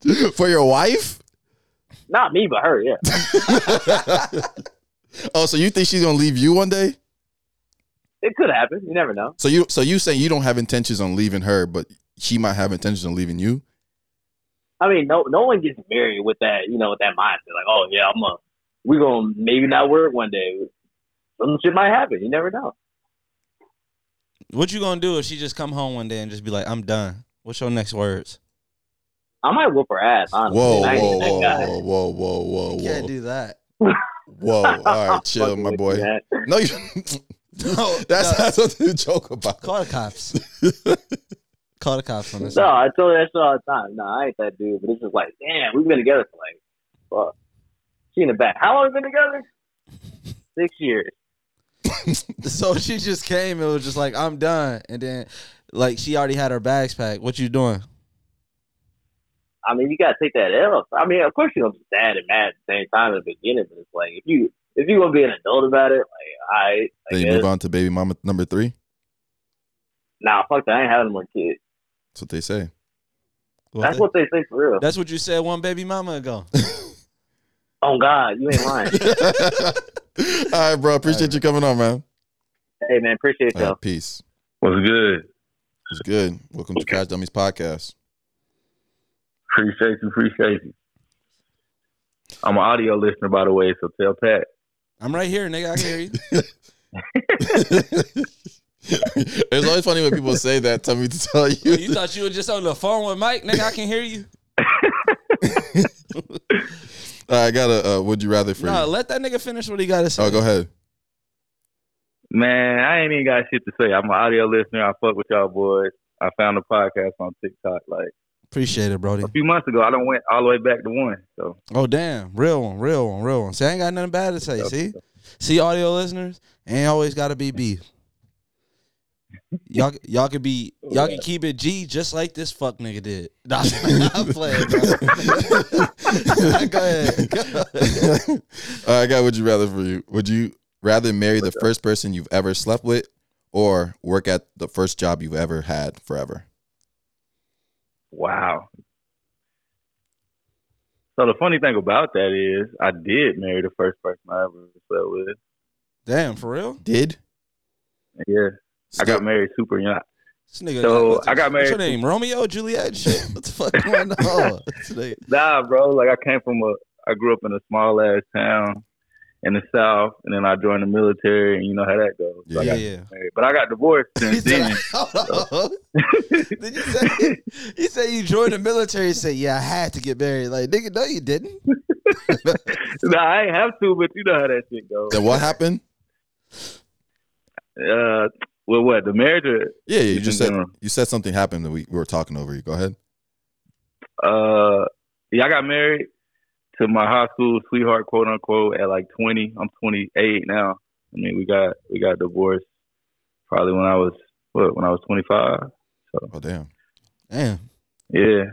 it." For your wife? Not me, but her. Yeah. oh, so you think she's gonna leave you one day? It could happen. You never know. So you, so you saying you don't have intentions on leaving her, but she might have intentions on leaving you? I mean, no, no one gets married with that, you know, with that mindset. Like, oh yeah, I'm a, we gonna maybe not work one day. Some shit might happen. You never know. What you gonna do if she just come home one day and just be like, I'm done? What's your next words? I might whoop her ass. Honestly, Whoa, I ain't whoa, whoa, whoa, whoa, whoa, whoa, can't whoa, do that. whoa! All right, chill, my boy. No, you. No, That's no. not something to joke about. Call the cops. Call the cops on this. No, I told her that shit all the time. No, I ain't that dude. But it's just like, damn, we've been together for like, fuck. She in the back. How long have we been together? Six years. So she just came and was just like, I'm done. And then, like, she already had her bags packed. What you doing? I mean, you gotta take that L. I mean, of course you're gonna be sad and mad at the same time at the beginning, but it's like if you if you gonna be an adult about it, like I, I Then you guess. move on to baby mama number three. Nah, fuck that. I ain't having more kids. That's what they say. That's what they say for real. That's what you said one baby mama ago. Oh God, you ain't lying. All right, bro. Appreciate you coming on, man. hey man, appreciate All y'all. right, peace. What's good? It's good. Welcome to Crash Dummies podcast. Appreciate you, appreciate you. I'm an audio listener, by the way, so tell Pat. I'm right here, nigga. I can hear you. it's always funny when people say that. Tell me to tell you. You thought you were just on the phone with Mike, nigga? I can hear you. I got a uh, would you rather for No, you. let that nigga finish what he got to say. Oh, go ahead. Man, I ain't even got shit to say. I'm an audio listener. I fuck with y'all boys. I found a podcast on TikTok like Appreciate it, Brody. a few months ago. I don't went all the way back to one. So Oh damn, real one, real one, real one. See, I ain't got nothing bad to say. See, see, audio listeners ain't always got to be beef. Y'all, y'all could be, oh, y'all can keep it G just like this fuck nigga did. Nah, I'm playing. Bro. Go ahead. Go ahead. All right, I got would you rather for you. Would you rather marry the first person you've ever slept with or work at the first job you've ever had forever? Wow. So the funny thing about that is, I did marry the first person I ever slept with. Damn, for real? Did? Yeah, I got married super young. This nigga. So, what's- I got married. What's your name? Romeo, Juliet, shit. What the fuck going on? Nah, bro. Like I came from a, I grew up in a small ass town in the south, and then I joined the military, and you know how that goes. So I Yeah, got yeah. married. But I got divorced He since said, then. hold on. Did you say he said you joined the military? He said, "Yeah, I had to get married." Like, nigga, no, you didn't. nah, I ain't have to, but you know how that shit goes. Then what happened? Uh, well, what the marriage? Or, Yeah, yeah, you just said general. you said something happened that we, we were talking over you. Go ahead. uh, yeah, I got married to my high school sweetheart, quote unquote, at like twenty. I'm 28 now. I mean, we got we got divorced probably when I was what when I was 25. Oh damn. Damn. Yeah.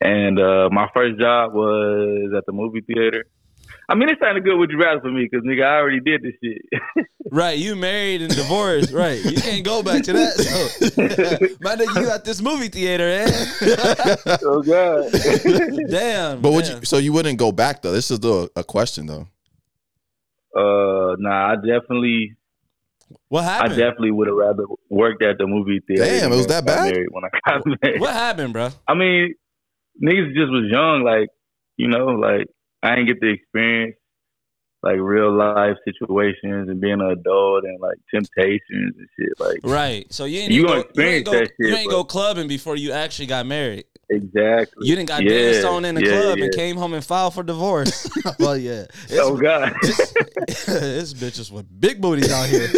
And uh, my first job was at the movie theater. I mean, it sounded good with you rather for me because nigga, I already did this shit. Right, you married and divorced. Right, you can't go back to that. So, my nigga, you at this movie theater, eh? oh god. Damn. But would damn. you? So you wouldn't go back though. This is the a question though. uh, nah, I definitely What happened? I definitely would have rather worked at the movie theater. Damn, it was that bad? married When I got married. what happened, bro? I mean, niggas just was young, like you know, like I didn't get the experience like real life situations and being an adult and like temptations and shit. Like Right. So you ain't You even gonna go, you ain't go, that shit, you ain't bro. go clubbing before you actually got married. exactly. You didn't got Yeah, danced on in the yeah, club and came home and filed for divorce. well, yeah. It's, Oh God. this bitches with big booties out here.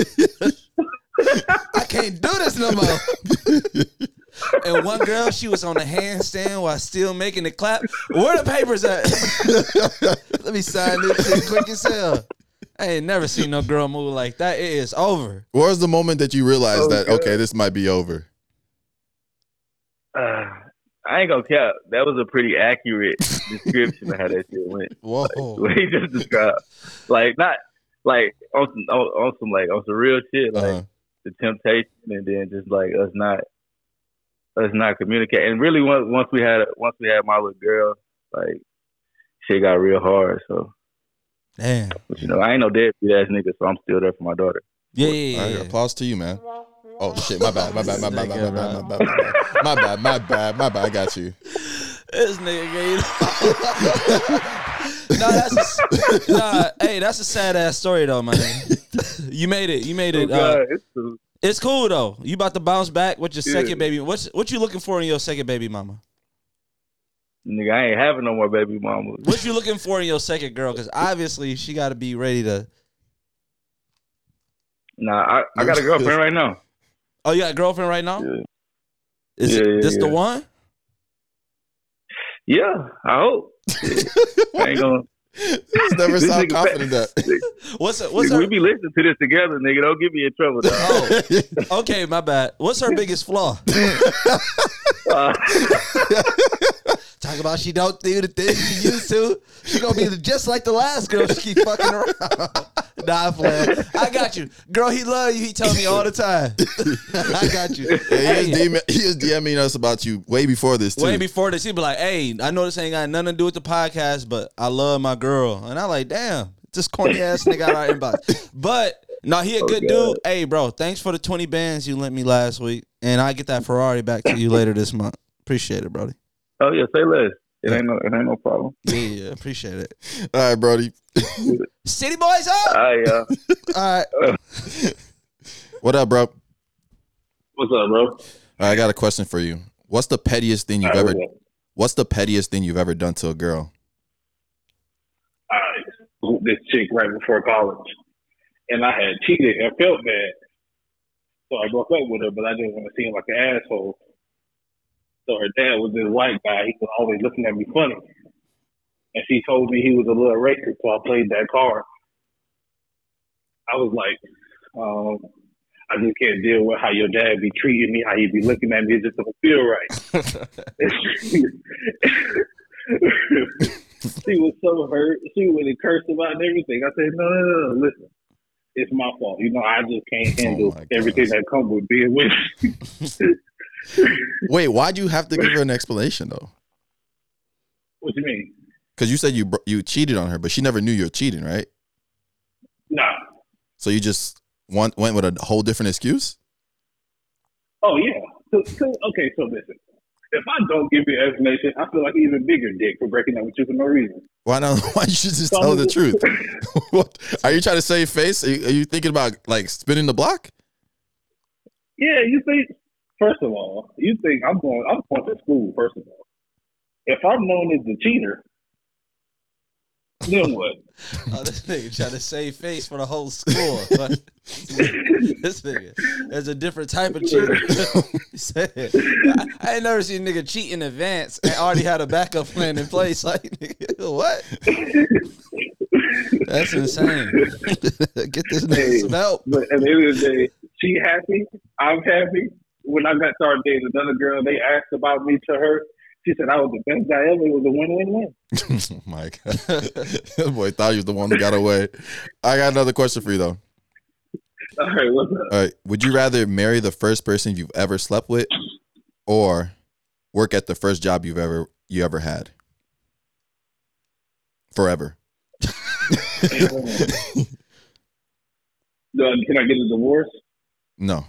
I can't do this no more. And one girl, she was on the handstand while still making the clap. Where the papers at? Let me sign this shit quick as hell. I ain't never seen no girl move like that. It is over. What was the moment that you realized Oh, that God. okay, this might be over? Uh, I ain't gonna cap. That was a pretty accurate description of how that shit went. Whoa. What he just described, like not like on some on, on some like on some real shit, like Uh-huh. the temptation, and then just like us not us not communicate. And really, once once we had once we had my little girl, like shit got real hard. So Damn. but, you know, I ain't no deadbeat ass nigga, so I'm still there for my daughter. Yeah, yeah, All yeah. right, applause to you, man. Oh shit, my bad, my bad, my bad, my bad, my bad, my bad, my bad, my bad. I got you. This nigga gave No, that's a, nah, hey, that's a sad ass story though, man. You made it. You made Oh, it. Uh, it's cool. It's cool though. You about to bounce back with your Yeah. second baby. What's what you looking for in your second baby mama? Nigga, I ain't having no more baby mamas. What you looking for in your second girl? Because obviously she got to be ready to. Nah, I, I got a girlfriend right now. Oh, you got a girlfriend right now? Yeah. Is Yeah, it this the one? Yeah, I hope. I ain't gonna. He's never This sound confident that. What's her, what's Nigga, we be listening to this together, nigga. Don't get me in trouble. Dog. Oh, okay, my bad. What's her biggest flaw? Uh, Talk about she don't do the things she used to. She gonna be just like the last girl. She keep fucking around. nah, I'm playing. I got you, girl. He love you. He tell me all the time. I got you. Yeah, he, is Hey, DM, he is DMing us about you way before this too. way before this, he be like, "Hey, I know this ain't got nothing to do with the podcast, but I love my girl." And I like, "Damn, this corny ass nigga out our inbox." But no, he a oh, good God. dude. Hey, bro, thanks for the twenty bands you lent me last week, and I get that Ferrari back to you later this month. Appreciate it, Brody. Oh yeah, say less. It ain't no, it ain't no problem. Yeah, yeah, appreciate it. All right, Brody. City boys up. I uh, All right. What up, bro? What's up, bro? right, I got a question for you. What's the pettiest thing you've All right, ever? what's? What's the pettiest thing you've ever done to a girl? All right. This chick right before college, and I had cheated and felt bad, so I broke up with her. But I didn't want to seem like an asshole. So her dad was this white guy. He was always looking at me funny, and she told me he was a little racist. So I played that card. I was like, um, I just can't deal with how your dad be treating me, how he be looking at me. It just don't feel right. she was so hurt. She would have cursed about everything. I said, no, no, no, no, listen. It's my fault. You know, I just can't Oh handle gosh. everything that comes with being with Wait, why do you have to give her an explanation though? what do you mean? Because you said you you cheated on her, but she never knew you were cheating, right? No. So you just went went with a whole different excuse. Oh, yeah. So, so, okay, so listen. If I don't give you an explanation, I feel like an even bigger dick for breaking up with you for no reason. Why not? Why you should just tell her the truth? what are you trying to save face? Are you, are you thinking about like spinning the block? Yeah, you think. First of all, you think I'm going. I'm going to school. First of all, if I'm known as the cheater, then what? Oh, this nigga trying to save face for the whole school. But this nigga, there's a different type of cheater. I, I ain't never seen a nigga cheat in advance and already had a backup plan in place. Like, nigga, what? That's insane. Get this nigga Hey. some help. But at the end of the day, she happy. I'm happy. When I got started dating another girl, they asked about me to her. She said I was the best guy ever. It was a win-win-win. Mike, that boy thought you was the one that got away. I got another question for you though. All right, what's up? All right, would you rather marry the first person you've ever slept with, or work at the first job you've ever you ever had? Forever. Uh, can I get a divorce? No,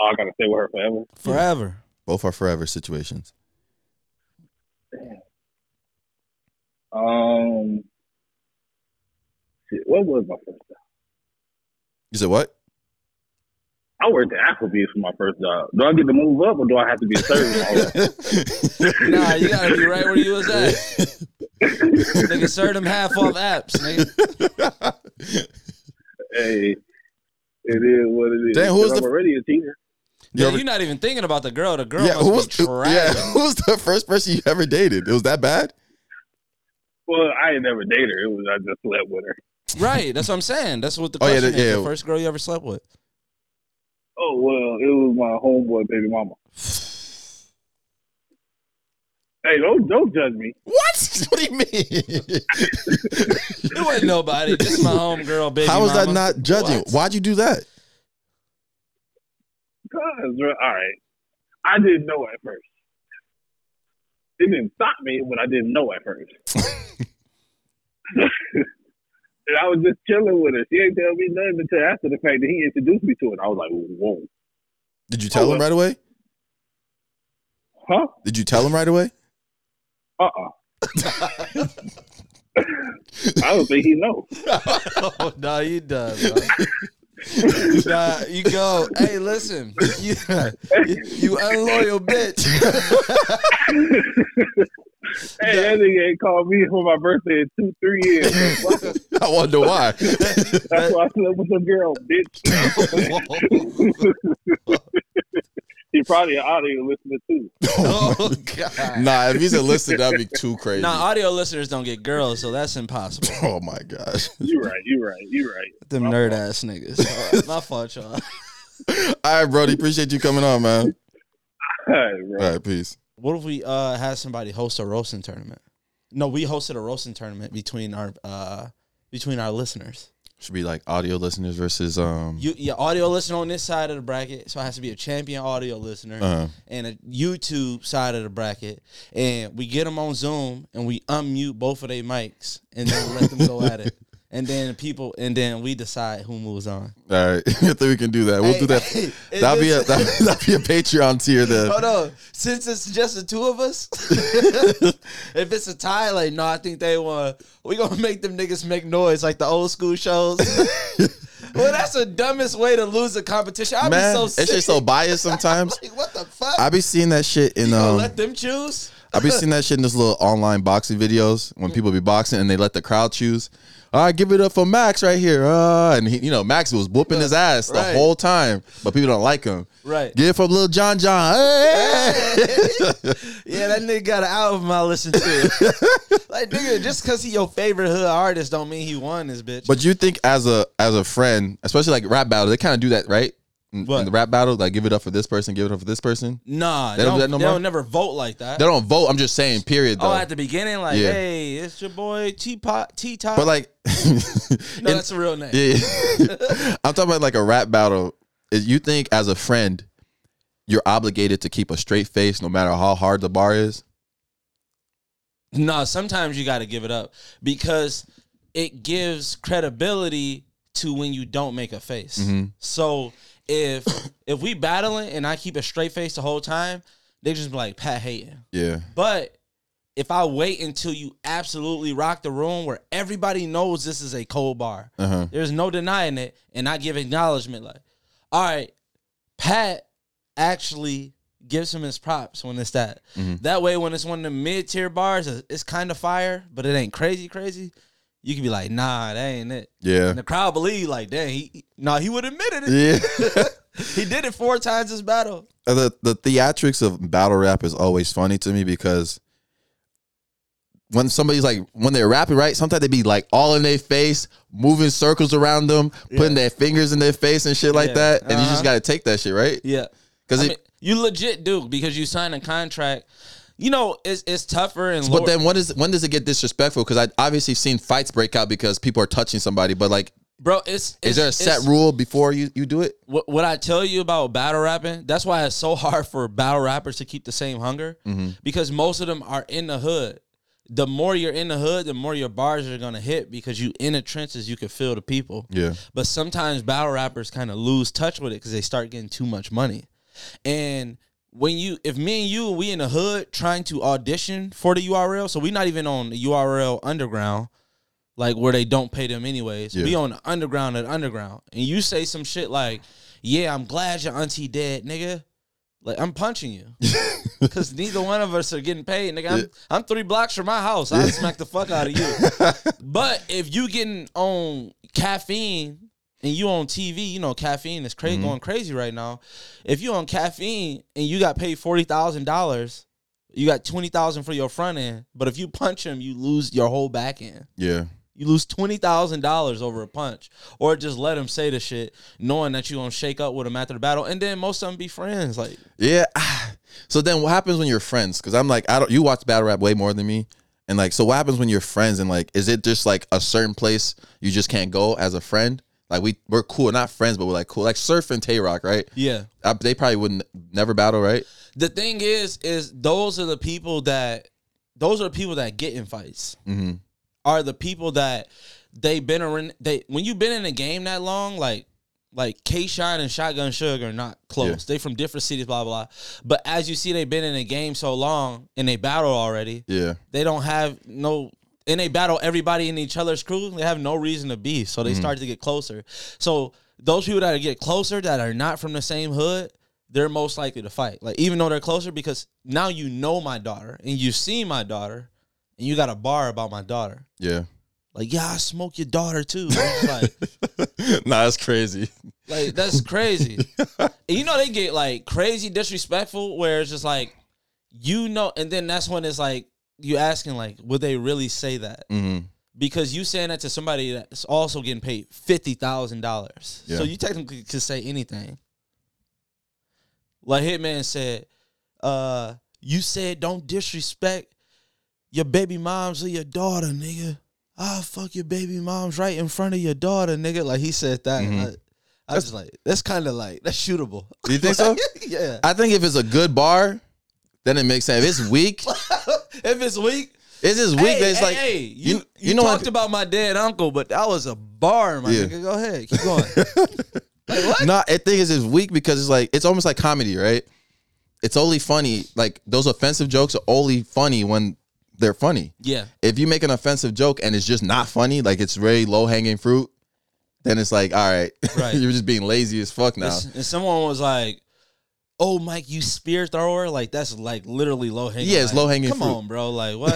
Oh, I gotta stay with her forever. Forever. both are forever situations. Um, shit, what was my first job? You said what? I worked at Applebee's for my first job. Do I get to move up or do I have to be a server? Nah, you gotta be right where you was at. Nigga, serve them half off apps, nigga. hey, it is what it is. Damn, who was 'Cause the- I'm already a teacher. You Yeah, ever- you're not even thinking about the girl. The girl yeah, must who be was trash. yeah, who was the first person you ever dated? It was that bad? Well, I ain't never dated her. It was I just slept with her. Right, that's what I'm saying. That's what the Oh, yeah, question that- is. yeah. The first girl you ever slept with. Oh well, it was my homeboy baby mama. Hey, don't don't judge me. What? What do you mean? It wasn't nobody. Just my homegirl, baby. Mama. How was that not judging? What? Why'd you do that? Cause all right, I didn't know at first. It didn't stop me, but I didn't know at first. and I was just chilling with her. She ain't tell me nothing until after the fact that he introduced me to it. I was like, whoa, Did you tell Oh, him right away? huh? Did you tell him right away? Uh uh I don't think he knows. oh no, you done. Nah, you go. Hey, listen, you, you unloyal bitch. Hey, that nigga ain't called me for my birthday in two, three years. I wonder why. That's why I slept with the girl, bitch. he probably an audio listener too. oh god. nah, if he's a listener, that'd be too crazy. Nah, audio listeners don't get girls, so that's impossible. oh my gosh. You're right, You're right, You're right. Them nerd ass niggas. All right, my fault, y'all. All right, Brody. Appreciate you coming on, man. All right, bro. All right, peace. What if we uh had somebody host a roasting tournament? No, we hosted a roasting tournament between our uh between our listeners. Should be like audio listeners versus um. You your audio listener on this side of the bracket, so it has to be a champion audio listener uh, and a YouTube side of the bracket, and we get them on Zoom and we unmute both of their mics and then let them go at it, and then people and then we decide who moves on. all right, I think we can do that. We'll do that. Hey, hey, That'll be a that'll, that'll be a Patreon tier then. Hold on. Since it's just the two of us, if it's a tie, like, no, I think they won. We gonna make them niggas make noise like the old school shows. well, that's the dumbest way to lose a competition. I'd Man, be so it's just so biased sometimes. like, what the fuck? I be seeing that shit in you um. let them choose? I be seeing that shit in this little online boxing videos when people be boxing and they let the crowd choose. All right, give it up for Max right here. Uh, and he, you know, Max was whooping his ass the Right. whole time, but people don't like him. Right. Give it for little John John. Hey! Yeah, that nigga got an album I listen to. like, nigga, just because he your favorite hood artist don't mean he won this bitch. but you think as a as a friend, especially like rap battle, they kind of do that, right? In, in the rap battle, like give it up for this person, give it up for this person. nah, They they don't don't, do that no they don't never vote like that. They don't vote. I'm just saying, period. Though. oh, at the beginning, like, Yeah. hey, it's your boy T Pot T Top. but like, no, in- that's a real name. Yeah, I'm talking about like a rap battle. Is you think as a friend, you're obligated to keep a straight face no matter how hard the bar is? No, sometimes you got to give it up because it gives credibility to when you don't make a face. Mhm. So if if we battling and I keep a straight face the whole time, they just be like Pat hating. Yeah, But if I wait until you absolutely rock the room where everybody knows this is a cold bar, uh huh. there's no denying it, and I give acknowledgement like, all right, Pat actually gives him his props when it's that. Mhm. That way, when it's one of the mid tier bars, it's- it's kind of fire, but it ain't crazy, crazy. You can be like, nah, that ain't it. Yeah, And the crowd believe, like, dang, he, nah, he would admit it. yeah. he did it four times this battle. Uh, the the theatrics of battle rap is always funny to me because when somebody's like when they're rapping right, sometimes they be like all in their face, moving circles around them, putting their fingers in their face and shit like Yeah. that, and you Uh-huh. just got to take that shit right Yeah. because I it. mean, you legit do because you sign a contract. You know, it's it's tougher and But lower- then when is when does it get disrespectful? Because I obviously seen fights break out because people are touching somebody. But like, bro, it's, it's is there a set rule before you you do it? what, what I tell you about battle rapping, that's why it's so hard for battle rappers to keep the same hunger Mm-hmm. because most of them are in the hood. the more you're in the hood, the more your bars are gonna hit because you in the trenches, you can feel the people. Yeah. But sometimes battle rappers kind of lose touch with it because they start getting too much money. And when you, if me and you, we in the hood trying to audition for the URL, so we not even on the URL underground, like where they don't pay them anyways. We on the underground at underground, and you say some shit like, "Yeah, I'm glad your auntie dead, nigga." Like I'm punching you because neither one of us are getting paid, nigga. I'm, I'm three blocks from my house. I smack the fuck out of you. But if you getting on caffeine and you on TV, you know caffeine is crazy mm-hmm. going crazy right now. If you on caffeine and you got paid forty thousand dollars, you got twenty thousand for your front end. But if you punch him, you lose your whole back end. Yeah. You lose twenty thousand dollars over a punch, or just let him say the shit, knowing that you gonna shake up with him after the battle, and then most of them be friends. Like, Yeah. So then what happens when you're friends? Because I'm like, I don't you watch battle rap way more than me. And like, so what happens when you're friends and like, is it just like a certain place you just can't go as a friend? Like we we're cool, not friends, but we're like cool. Like Surf and Tay Roc, right? yeah, Uh, they probably wouldn't never battle, right? the thing is, is those are the people that those are the people that get in fights. Mm-hmm. Are the people that they've been around. They when you've been in a game that long, like like K Shine and Shotgun Suge are not close. Yeah. They from different cities, blah blah. But as you see, they've been in a game so long and they battle already. Yeah. They don't have no. And they battle everybody in each other's crew. They have no reason to be. So they Mm-hmm. start to get closer. So those people that get closer that are not from the same hood, they're most likely to fight. Like even though they're closer, because now you know my daughter and you see my daughter, and you got a bar about my daughter. Yeah. Like yeah, I smoke your daughter too. Like nah, that's crazy. like that's crazy. and you know they get like crazy disrespectful where it's just like you know, and then that's when it's like you asking like, would they really say that? Mm-hmm. Because you saying that to somebody that's also getting paid fifty thousand dollars, Yeah. so you technically could say anything. Like Hitman said, uh, you said don't disrespect your baby moms or your daughter, nigga. I'll fuck your baby moms right in front of your daughter, nigga. Like he said that. Mhm. I, I was like, that's kind of like that's shootable. Do you think so? yeah. I think if it's a good bar, then it makes sense. If it's weak, if it's weak, it's just weak. hey, that it's hey, like hey, you, you- you, know what- talked about my dead uncle, but that was a bar, my Yeah. nigga. Go ahead, keep going. like what? No, I think it's just weak because it's like it's almost like comedy, right? It's only funny. Like those offensive jokes are only funny when they're funny. Yeah, If you make an offensive joke and it's just not funny, like it's very low hanging fruit, then it's like, all right, Right. you're just being lazy as fuck now. and someone was like, "Oh, Mike, you spear thrower? Like that's like literally low hanging. Yeah, it's like, low-hanging Come fruit. on, bro. Like what?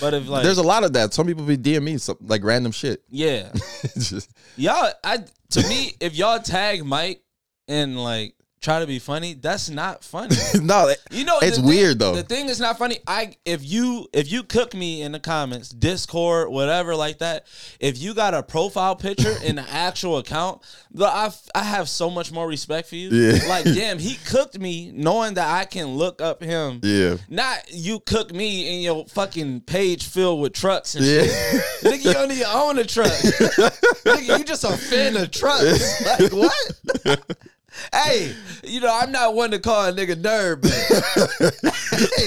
but if like, There's a lot of that. Some people be DM me some, like random shit. yeah, just- y'all. I to me, if y'all tag Mike and like try to be funny, that's not funny. no, You know, It's thing- weird, though. The thing is not funny. I if you if you cook me in the comments, Discord, whatever like that, if you got a profile picture in the actual account, the, I I have so much more respect for you. Yeah. Like damn, he cooked me knowing that I can look up him. yeah, Not you cook me in your fucking page filled with trucks and yeah. shit. Nigga, you don't even own a truck. Nigga, you just a fan of trucks. Like what? Hey, you know I'm not one to call a nigga nerd, but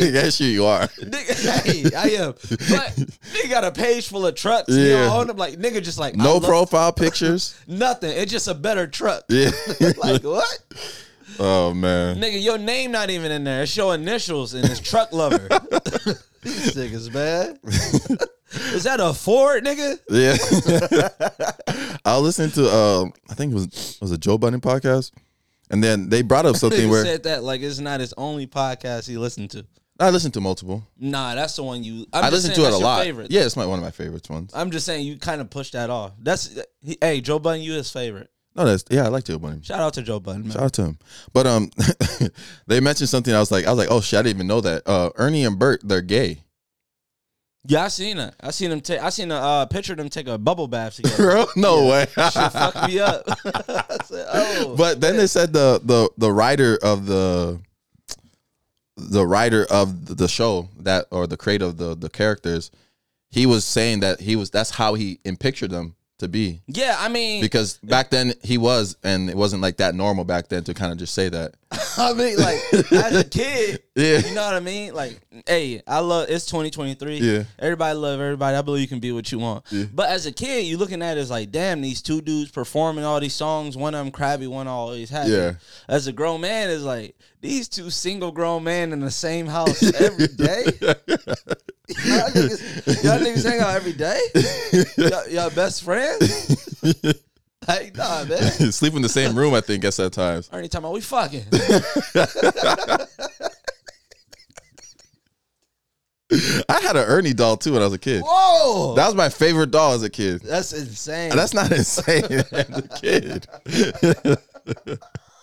yes, you are. Nigga, hey, I am. But nigga got a page full of trucks. Yeah. don't own them. Like nigga, just like No profile pictures. nothing. It's just a better truck. Yeah. like what? oh man. Nigga, your name not even in there. It's your initials and it's truck lover. These niggas, man. Is that a Ford, nigga? Yeah. I was listening to um I think it was was a Joe Budden podcast. And then they brought up something where said that like it's not his only podcast he listened to. I listened to multiple. Nah, that's the one you. I'm i saying to it a lot. Favorite. Yeah, it's my one of my favorites ones. I'm just saying you kind of pushed that off. That's he, hey Joe Budden, you his favorite. No, that's yeah, I like Joe Budden. Shout out to Joe Budden, man. Shout out to him. But um they mentioned something I was like I was like, "Oh shit, I didn't even know that." Uh Ernie and Bert, they're gay. Yeah, I seen it. I seen him take. I seen a uh, picture of them take a bubble bath together. Bro, no way. Shit fucked me up. I said, oh, But then they said the the the writer of the the writer of the show that or the creator of the the characters, he was saying that he was that's how he in pictured them to be yeah, I mean, because back then he was and it wasn't like that normal back then to kind of just say that. I mean, like as a kid, Yeah. you know what I mean. Like, hey, I love it's 2023. Yeah. everybody love everybody. I believe you can be what you want. Yeah. But as a kid, you looking at it as like, damn, these two dudes performing all these songs. One of them crabby, one always happy. Yeah. As a grown man, is like these two single grown men in the same house every day. y'all, niggas, y'all niggas hang out every day. Y'all, y'all best friends. Like, nah, man. Sleep in the same room, I think, guess at times. Ernie talking about we fucking. I had an Ernie doll too when I was a kid. Whoa, That was my favorite doll as a kid. that's insane. That's not insane as a kid.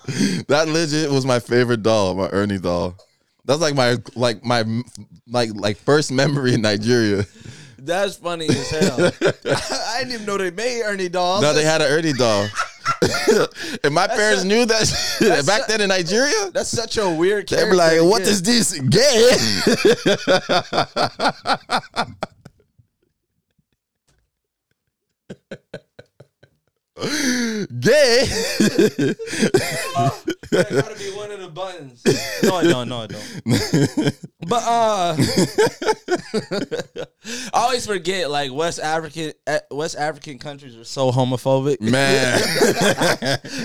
that legit was my favorite doll, my Ernie doll. That's like my like my like like first memory in Nigeria. That's funny as hell. I didn't even know they made Ernie dolls. No, they had an Ernie doll. and my parents a- knew that back a- then in Nigeria. That's such a weird. They were like, "What is this? Gay?" Gay. That gotta be one of the buttons. No, I don't. No, I don't. But uh, I always forget like West African eh, West African countries are so homophobic. Man.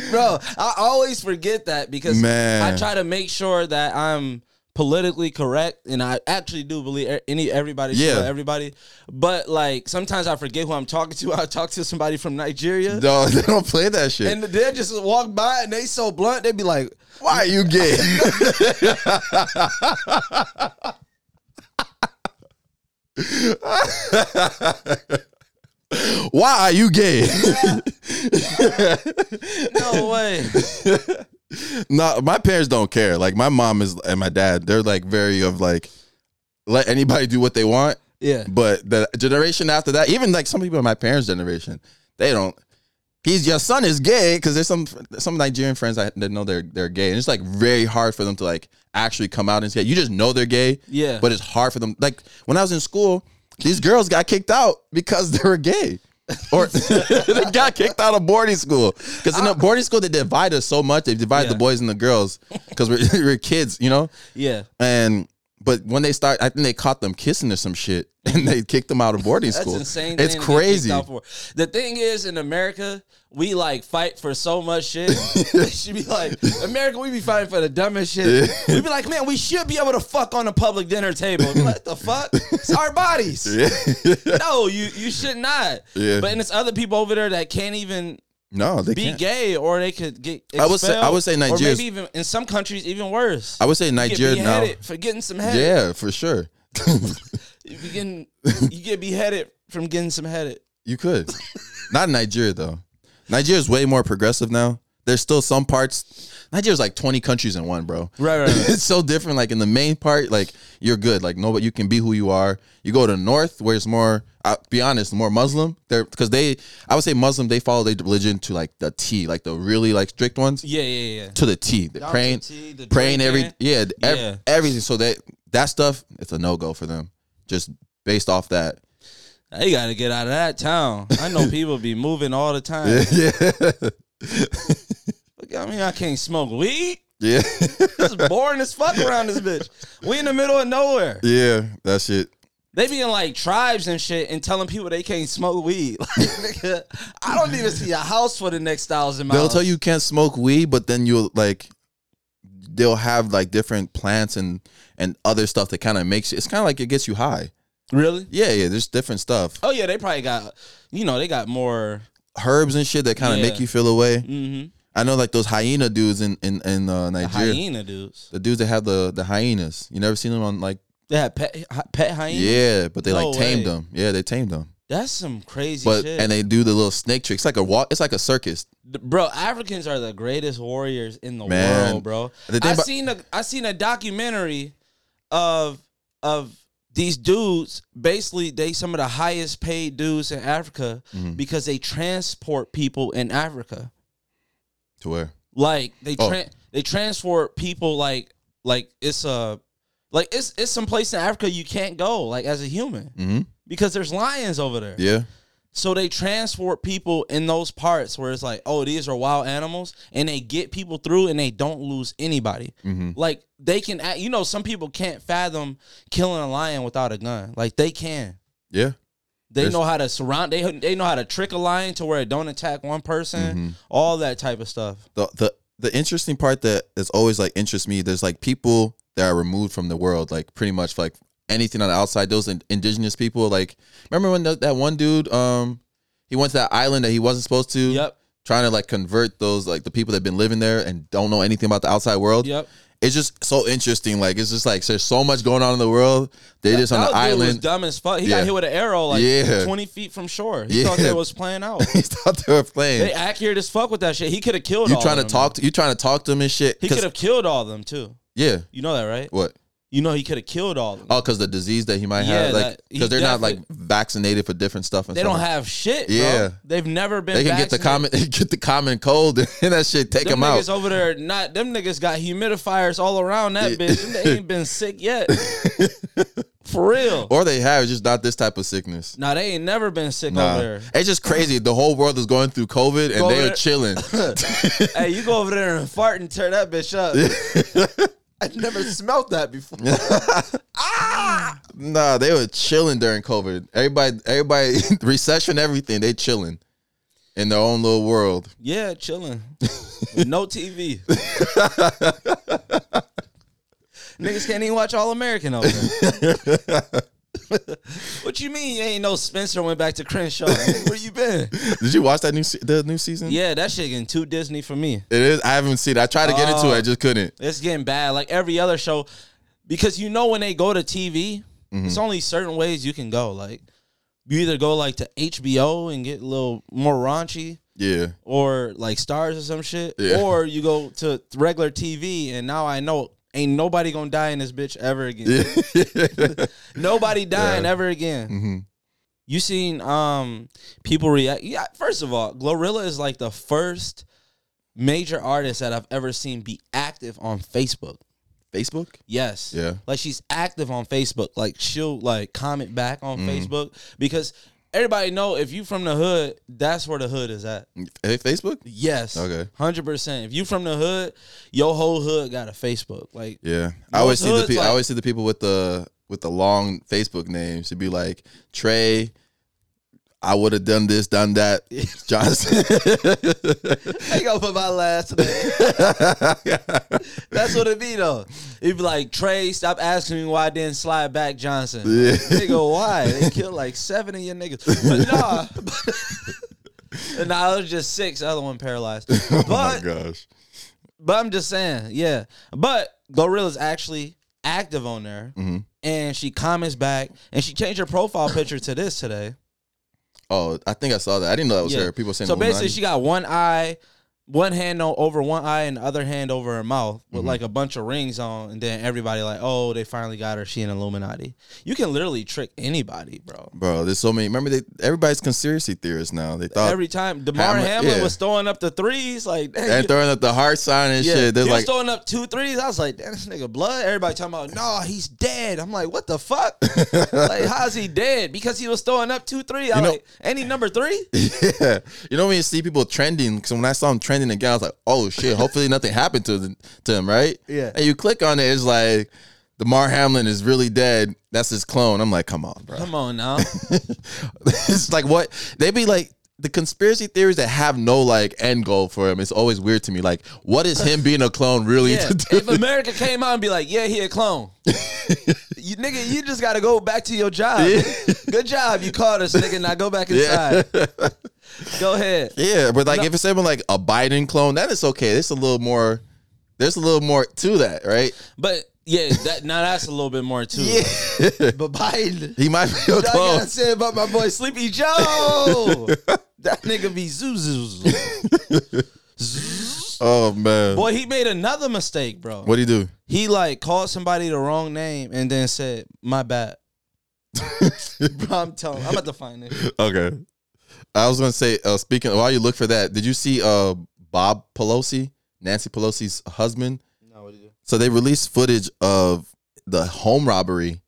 bro. I always forget that because Man. I try to make sure that I'm politically correct, and I actually do believe any everybody Yeah. everybody. But like sometimes I forget who I'm talking to. I talk to somebody from Nigeria. no, they don't play that shit. And they just walk by and they so blunt, they be like, Why are you gay? Why are you gay? "No way." No, my parents don't care. Like my mom is and my dad, they're like very of like let anybody do what they want. Yeah. But the generation after that, even like some people in my parents' generation, they don't. He's your son is gay because there's some some Nigerian friends I, that know they're they're gay, and it's like very hard for them to like actually come out and say you just know they're gay. Yeah. but it's hard for them. Like when I was in school, these girls got kicked out because they were gay. Or they got kicked out of boarding school because in the oh. boarding school they divide us so much. They divide Yeah. the boys and the girls because we're, we're kids, you know. Yeah. And but when they start, I think they caught them kissing or some shit, and they kicked them out of boarding school. That's insane. It's thing to get kicked crazy. The thing is, in America, we like fight for so much shit. they should be like, America, we be fighting for the dumbest shit. We be like, man, we should be able to fuck on a public dinner table. Like, the fuck? It's our bodies. No, you you should not. Yeah. But and it's other people over there that can't even no, they be can't. gay or they could get I would say- I would say Nigeria, or maybe even in some countries even worse. I would say Nigeria now. for getting some head. Yeah, for sure. You be getting you get beheaded from getting some headed. you could. Not in Nigeria though. Nigeria is way more progressive now. There's still some parts. Nigeria's like 20 countries in one, bro. Right, right, right. it's so different. Like in the main part, like you're good. Like nobody, you can be who you are. You go to the north where it's more. I'll be honest, more Muslim. They're because they. I would say Muslim. They follow their religion to like the T, like the really like strict ones Yeah, yeah, yeah. to the T. They're Down praying, the T, the praying every drinking. yeah, ev- Yeah. everything. So that that stuff, it's a no go for them. Just based off that. They got to get out of that town. I know people be moving all the time. yeah, Look, I mean, I can't smoke weed. yeah, It's boring as fuck around this bitch. We in the middle of nowhere. yeah. That shit. They be in like tribes and shit and telling people they can't smoke weed. Like, nigga, I don't even see a house for the next thousand miles. They'll tell you you can't smoke weed, but then you'll like they'll have like different plants and and other stuff that kind of makes you. It's kind of like it gets you high. really. Yeah, yeah. There's different stuff, Oh yeah, they probably got. You know, they got more. herbs and shit that kind of Yeah. make you feel away. Mm-hmm. I know like those hyena dudes in in in uh, The Nigeria. hyena dudes. The dudes that have the the hyenas. You never seen them on like They had pet pet hyenas. yeah, but they No like tamed way. them. Yeah, they tamed them. that's some crazy But shit. and they do the little snake trick. It's like a walk. It's like a circus. Bro, Africans are the greatest warriors in the Man. world, bro. The I about- seen a I seen a documentary of of these dudes. Basically, they some of the highest paid dudes in Africa Mhm. because they transport people in Africa. To where? Like they Oh. they transport people like like it's a like it's it's some place in Africa you can't go like as a human Mm-hmm. because there's lions over there. Yeah. So they transport people in those parts where it's like, oh, these are wild animals, and they get people through, and they don't lose anybody. Mhm. Like they can, you know, some people can't fathom killing a lion without a gun. Like they can. Yeah. They There's- know how to surround. They they know how to trick a lion to where it don't attack one person. All that type of stuff. the the the interesting part that is always like interests me there's like people that are removed from the world like pretty much like anything on the outside those in, indigenous people like remember when that that one dude um he went to that island that he wasn't supposed to Yep. trying to like convert those like the people that have been living there and don't know anything about the outside world Yep. It's just so interesting like it's just like there's so much going on in the world they're just on the island dumb as fuck. He Yeah. got hit with an arrow like Yeah. twenty feet from shore. He Yeah. thought they was playing out. he thought they were playing They accurate as fuck with that shit. He could have killed. you trying to them. talk to you trying to talk to them and shit He could have killed all of them too. yeah You know that, right? what You know he could have killed all of them. Oh, because the disease that he might Yeah, have, like, because they're not like vaccinated for different stuff. And they stuff don't have shit. Bro. Yeah. they've never been. They can get the common, get the common cold, and that shit take Them them out. over there, not them niggas got humidifiers all around that bitch. They ain't been sick yet. For real. Or they have, just not this type of sickness. Nah, they ain't never been sick Nah, over there. it's just crazy. The whole world is going through COVID, and Go they are there- chilling. hey, you go over there and fart and tear that bitch up. I've never smelt that before. Ah! Nah, they were chilling during COVID. Everybody, everybody, recession, everything. They chilling in their own little world. Yeah, chilling. No TV. Niggas can't even watch All American over there. what you mean you ain't no Spencer went back to Crenshaw? Where you been? Did you watch that new se- the new season? Yeah, that shit getting too Disney for me. it is. I haven't seen. it. I tried to get into Oh. it, I oh, just couldn't. It's getting bad. Like every other show, because you know when they go to TV, mm-hmm. it's only certain ways you can go. Like you either go like to HBO and get a little more raunchy, Yeah, or like Starz or some shit, Yeah. or you go to regular TV. And now I know ain't nobody gonna die in this bitch ever again. Nobody dying ever again. hmm You seen um people react? Yeah, first of all, GloRilla is like the first major artist that I've ever seen be active on Facebook. Facebook. Yes. Yeah. Like she's active on Facebook. Like she'll like comment back on Mm. Facebook because everybody know if you from the hood, that's where the hood is at. Hey, Facebook. Yes. Okay. Hundred percent. If you from the hood, your whole hood got a Facebook. Like Yeah, I always see the pe- I always see the people with the with the long Facebook names. It'd be like Trey. I would have done this, done that. Johnson. I ain't gonna my last name. That's what it be though. It'd be like Trey, stop asking me why I didn't slide back Johnson. Yeah. Nigga, why? They killed like seven of your niggas. But nah. nah, it was just six. The other one paralyzed. oh my gosh. but I'm just saying, yeah. But GloRilla's actually active on there. Mhm. And she comments back and she changed her profile picture to this today. Oh, I think I saw that. I didn't know that was Yeah. her. People saying So basically, she got one eye, one hand over one eye, and the other hand over her mouth with Mm-hmm. like a bunch of rings on. And then everybody like, oh, they finally got her. She an Illuminati. You can literally trick anybody, bro. bro. There's so many. Remember, they everybody's conspiracy theorists now. They thought Every time Damar Hamlin- Hamlin yeah. was throwing up the threes, like and you- throwing up the heart sign and yeah, shit. There's he like was throwing up two threes. I was like, damn, this nigga blood. Everybody talking about, no, he's dead. I'm like, what the fuck? like, how's he dead? Because he was throwing up two threes. I'm know- like, any number three? yeah. You know when you see people trending, because when I saw him trending again, I was like, oh shit, hopefully nothing happened to, the, to him, right? Yeah. And you click on it, it's like, Damar Hamlin is really dead. That's his clone. I'm like, come on, bro. Come on now. it's like what? They be like, the conspiracy theories that have no like end goal for him, it's always weird to me. Like, what is him being a clone really Yeah, to do? if America came out and be like, "Yeah, he a clone," you nigga, you just got to go back to your job. Good job, you caught us, nigga. Now go back inside. Go ahead. Yeah, but like if it's even like a Biden clone, that is okay. There's a little more. There's a little more to that, right? But yeah, that now that's a little bit more too. Yeah, But Biden, he might be a I clone. gotta say about my boy Sleepy Joe. that nigga be zoo zoo. Oh man, Boy, he made another mistake, bro. what do you do? He like called somebody the wrong name and then said, "My bad." bro, I'm telling. I'm about to find it. Okay, I was gonna say. Uh, speaking while you look for that, did you see uh Bob Pelosi, Nancy Pelosi's husband? No, what do you? So they released footage of the home robbery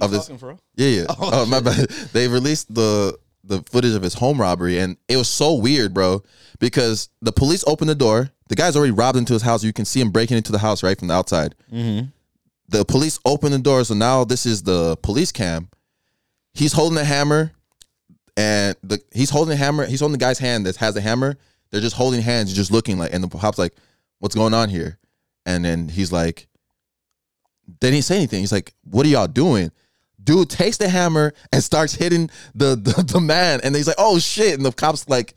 of this. talking for real? Yeah, yeah. Oh, Oh, my bad. They released the the footage of his home robbery, and it was so weird, bro. Because the police opened the door. The guy's already robbed into his house. You can see him breaking into the house right from the outside. Mm-hmm. The police open the door, so now this is the police cam. He's holding a hammer, and the he's holding a hammer. He's holding the guy's hand that has the hammer. They're just holding hands, just looking like, and the cop's like, "What's going on here?" And then he's like, they didn't say anything. He's like, "What are y'all doing?" Dude takes the hammer and starts hitting the the, the man, and he's like, "Oh shit!" And the cops like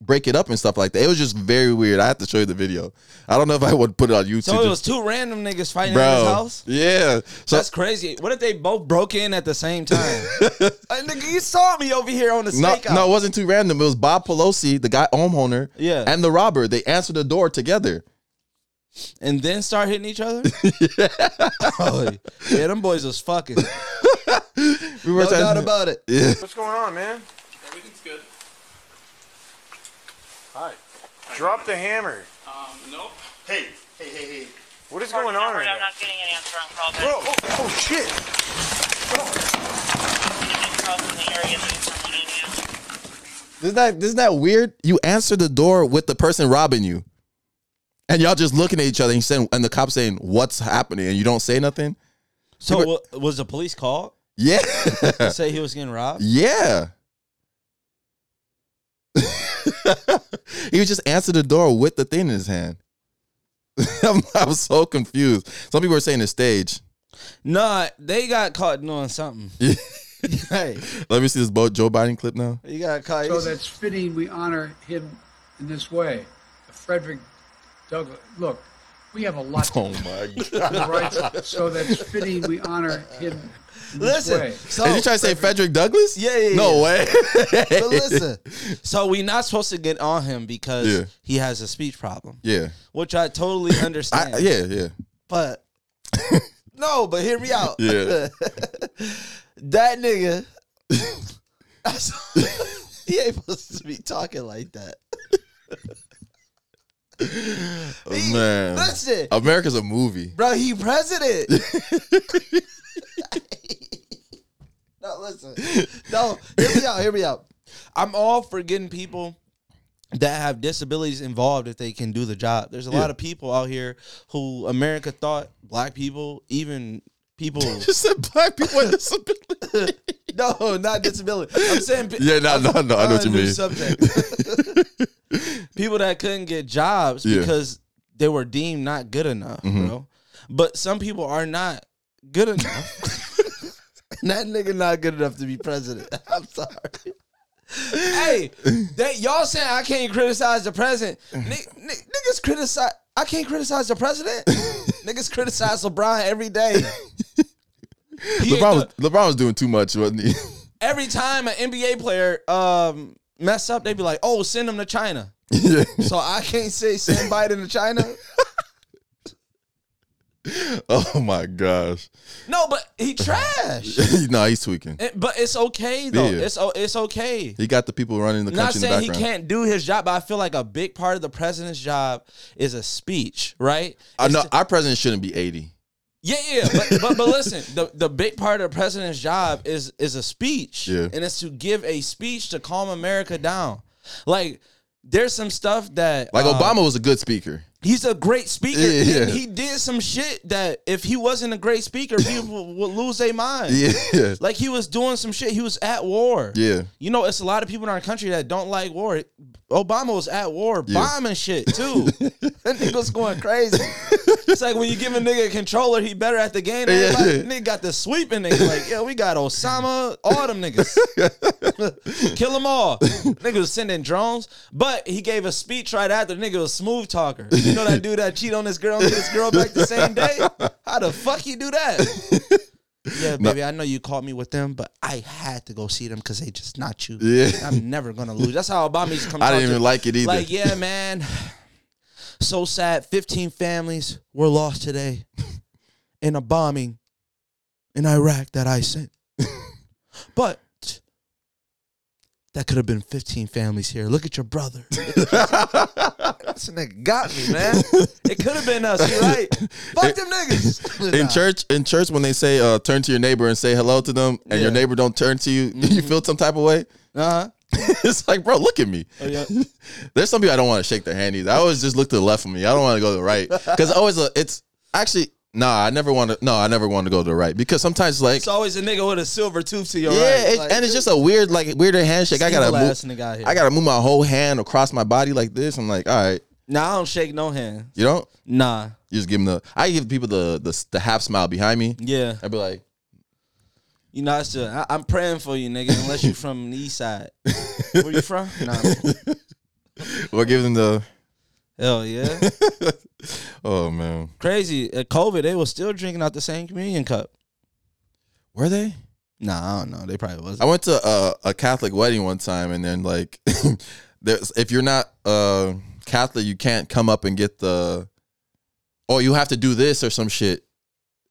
break it up and stuff like that. It was just very weird. I have to show you the video. I don't know if I would put it on YouTube. So it was two random niggas fighting in his house. Yeah. So That's crazy. What if they both broke in at the same time? Like, nigga, you saw me over here on the no, stakeout. no, it wasn't too random. It was Bob Pelosi, the guy homeowner, Yeah. and the robber. They answered the door together. and then start hitting each other. oh, yeah, them boys was fucking. We were No saying- doubt about it. Yeah. What's going on, man? Drop the hammer. Um, nope. Hey, hey, hey, hey. What is going on right I'm now? not getting an answer on calls. Bro, oh, oh shit. Calls in the area that someone in you. Isn't that isn't that weird? You answer the door with the person robbing you, and y'all just looking at each other. And, saying, and the cop saying, "What's happening?" And you don't say nothing. So You wa- was the police called Yeah, to say he was getting robbed? yeah. he would just answer the door with the thing in his hand. I'm- was so confused. Some people were saying the stage. Nah, they got caught doing something. hey, Let me see this Bo- Joe Biden clip now. you got caught. So that's fitting we honor him in this way. Frederick Douglass. Look, we have a lot oh to Oh my god! right? So that's fitting we honor him in this Listen, way. so Is he trying to say Frederick Douglass? Yeah, yeah, No yeah. way. but listen, so we not supposed to get on him because Yeah. he has a speech problem, Yeah. which I totally understand. I, yeah. Yeah. but no, but hear me out. Yeah. that nigga, he ain't supposed to be talking like that. Oh, man. Listen, America's a movie. bro, he president. No, listen. No, hear me out. Hear me out. I'm all for getting people that have disabilities involved if they can do the job. There's a Yeah. lot of people out here who America thought black people, even people. Just said black people with disability. no, not disability. I'm saying. Yeah, no, no, no. I know what you mean. Subject. people that couldn't get jobs Yeah. because they were deemed not good enough, Mhm. bro. But some people are not good enough. that nigga not good enough to be president. I'm sorry. hey, that y'all saying I can't criticize the president. Ni- ni- niggas criticize. I can't criticize the president. niggas criticize LeBron every day. He LeBron was, the- LeBron was doing too much, wasn't he? every time an NBA player um mess up, they be like, "Oh, send him to China." yeah. So I can't say send Biden to China. Oh my gosh. No, but he trash. no, he's tweaking. Eh, but it's okay though. Yeah. It's it's okay. He got the people running the Not country in the saying he can't do his job, but I feel like a big part of the president's job is a speech, right? I It's know our president shouldn't be 80. Yeah, yeah, but, but but listen, the the big part of the president's job is is a speech, Yeah. and it's to give a speech to calm America down. Like there's some stuff that Like uh, Obama was a good speaker. He's a great speaker. Yeah, yeah. he did some shit that if he wasn't a great speaker, people would lose their mind. Yeah. Like he was doing some shit. He was at war. Yeah. You know, it's a lot of people in our country that don't like war. Obama was at war, Yeah. bombing shit too. that nigga was going crazy. It's like when you give a nigga a controller, he better at the game. than Yeah. everybody. Nigga got the sweeping nigga. Like, yeah, we got Osama, all them niggas. Kill them all. Nigga was sending drones, but he gave a speech right after. The nigga was smooth talker. You know that dude that cheat on this girl and get his girl back the same day? How the fuck you do that? Yeah, baby, I know you caught me with them, but I had to go see them because they just not you. Yeah. I'm never gonna lose. That's how Obama used to come. I didn't to- even like it either. Like, yeah, man. So sad. 15 families were lost today in a bombing in Iraq that I sent. But that could have been 15 families here. Look at your brother. this nigga got me, man. It could have been us. You right? Fuck them niggas. in Nah. church, in church, when they say uh, turn to your neighbor and say hello to them, and your neighbor don't turn to you, you feel some type of way. Uh huh. it's like, bro, look at me. Oh, yeah. There's some people I don't want to shake their hand either. I always just look to the left of me. I don't want to go to the right because always uh, it's actually nah. I never want to. No, I never want to go to the right because sometimes like It's always a nigga with a silver tooth to your yeah, right. it- Like, and it's just a weird like weirder handshake. I gotta move. ass nigga out here. I gotta move my whole hand across my body like this. I'm like, all right, Nah, I don't shake no hand. you don't. Nah. You just give them the. I give people the the, the half smile behind me. Yeah. I'd be like, You know, it's just, I, I'm praying for you, nigga. Unless you're from the east side. Where you from? Nah. or give them the. Hell yeah. Oh man, Crazy. At COVID, they were still drinking out the same communion cup. were they? Nah, I don't know. They probably wasn't. I went to a, a Catholic wedding one time, and then like, there's if you're not uh Catholic, you can't come up and get the. Oh, you have to do this or some shit.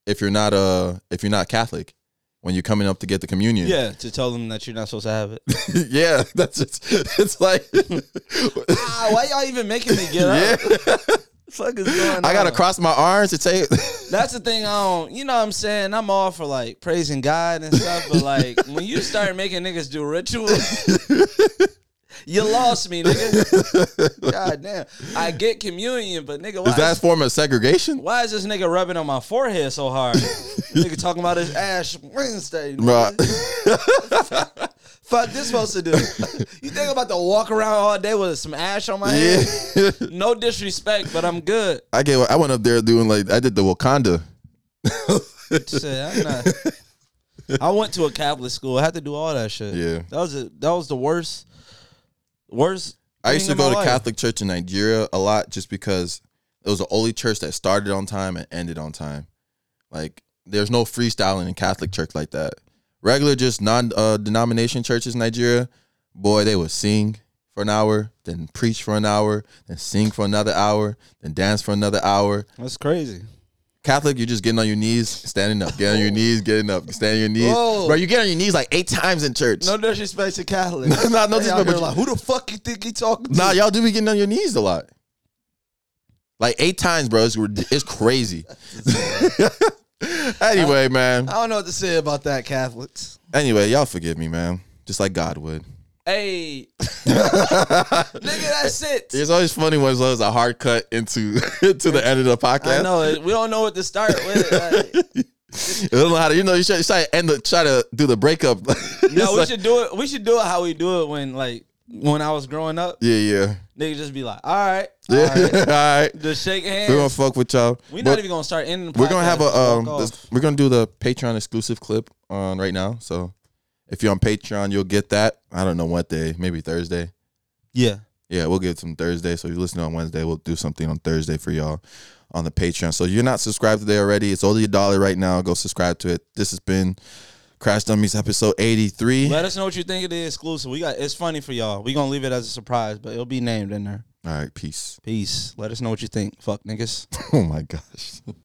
If you're not uh if you're not Catholic, when you're coming up to get the communion. Yeah, to tell them that you're not supposed to have it. yeah, that's just it's like ah, why y'all even making me get up? yeah. fuck is going I gotta on? cross my arms to say That's the thing. I don't. You know what I'm saying? I'm all for like praising God and stuff, but like when you start making niggas do rituals, you lost me, nigga. God damn. I get communion, but nigga, why Is that a form of segregation? why is this nigga rubbing on my forehead so hard? nigga talking about his Ash Wednesday. Nigga. Fuck this supposed to do? You think I'm about to walk around all day with some ash on my Yeah. head? No disrespect, but I'm good. I get I went up there doing like I did the Wakanda. Shit, I'm not. I went to a Catholic school. I had to do all that shit. Yeah. that was a, that was the worst, worst. I used to go to life. Catholic church in Nigeria a lot just because it was the only church that started on time and ended on time. Like there's no freestyling in Catholic church like that. Regular just non uh, denomination churches in Nigeria, boy, they would sing for an hour, then preach for an hour, then sing for another hour, then dance for another hour. That's crazy. Catholic, you're just getting on your knees, standing up, getting on your knees, getting up, standing on your knees. Whoa. Bro, you get on your knees like eight times in church. No disrespect to Catholic. Nah, no They disrespect, but like, who the fuck you think he talking to? Nah, y'all do be getting on your knees a lot. Like eight times, bro. It's, it's crazy. anyway, man. I don't know what to say about that, Catholics. Anyway, y'all forgive me, man. Just like God would. Hey, nigga, that's it. It's always funny when there's a hard cut into to the end of the podcast. I know we don't know what to start with. Like, You don't know how to, you know, you should, you try to end the, try to do the breakup. no, we like- should do it. We should do it how we do it when like when I was growing up. Yeah, yeah, Nigga just be like, all right, yeah. all right. All right, just shake hands. we're gonna fuck with y'all. We're But not even gonna start ending. The we're gonna have a um, this- we're gonna do the Patreon exclusive clip on right now. So if you're on Patreon, you'll get that. I don't know what day, maybe Thursday. yeah. Yeah, we'll get some Thursday. So if you listen on Wednesday, we'll do something on Thursday for y'all on the Patreon. So if you're not subscribed today already, it's only a dollar right now. Go subscribe to it. This has been Crash Dummies episode 83. Let us know what you think of the exclusive. We got it's funny for y'all. We gonna leave it as a surprise, but it'll be named in there. All right, peace. Peace. Let us know what you think. Fuck niggas. Oh my gosh.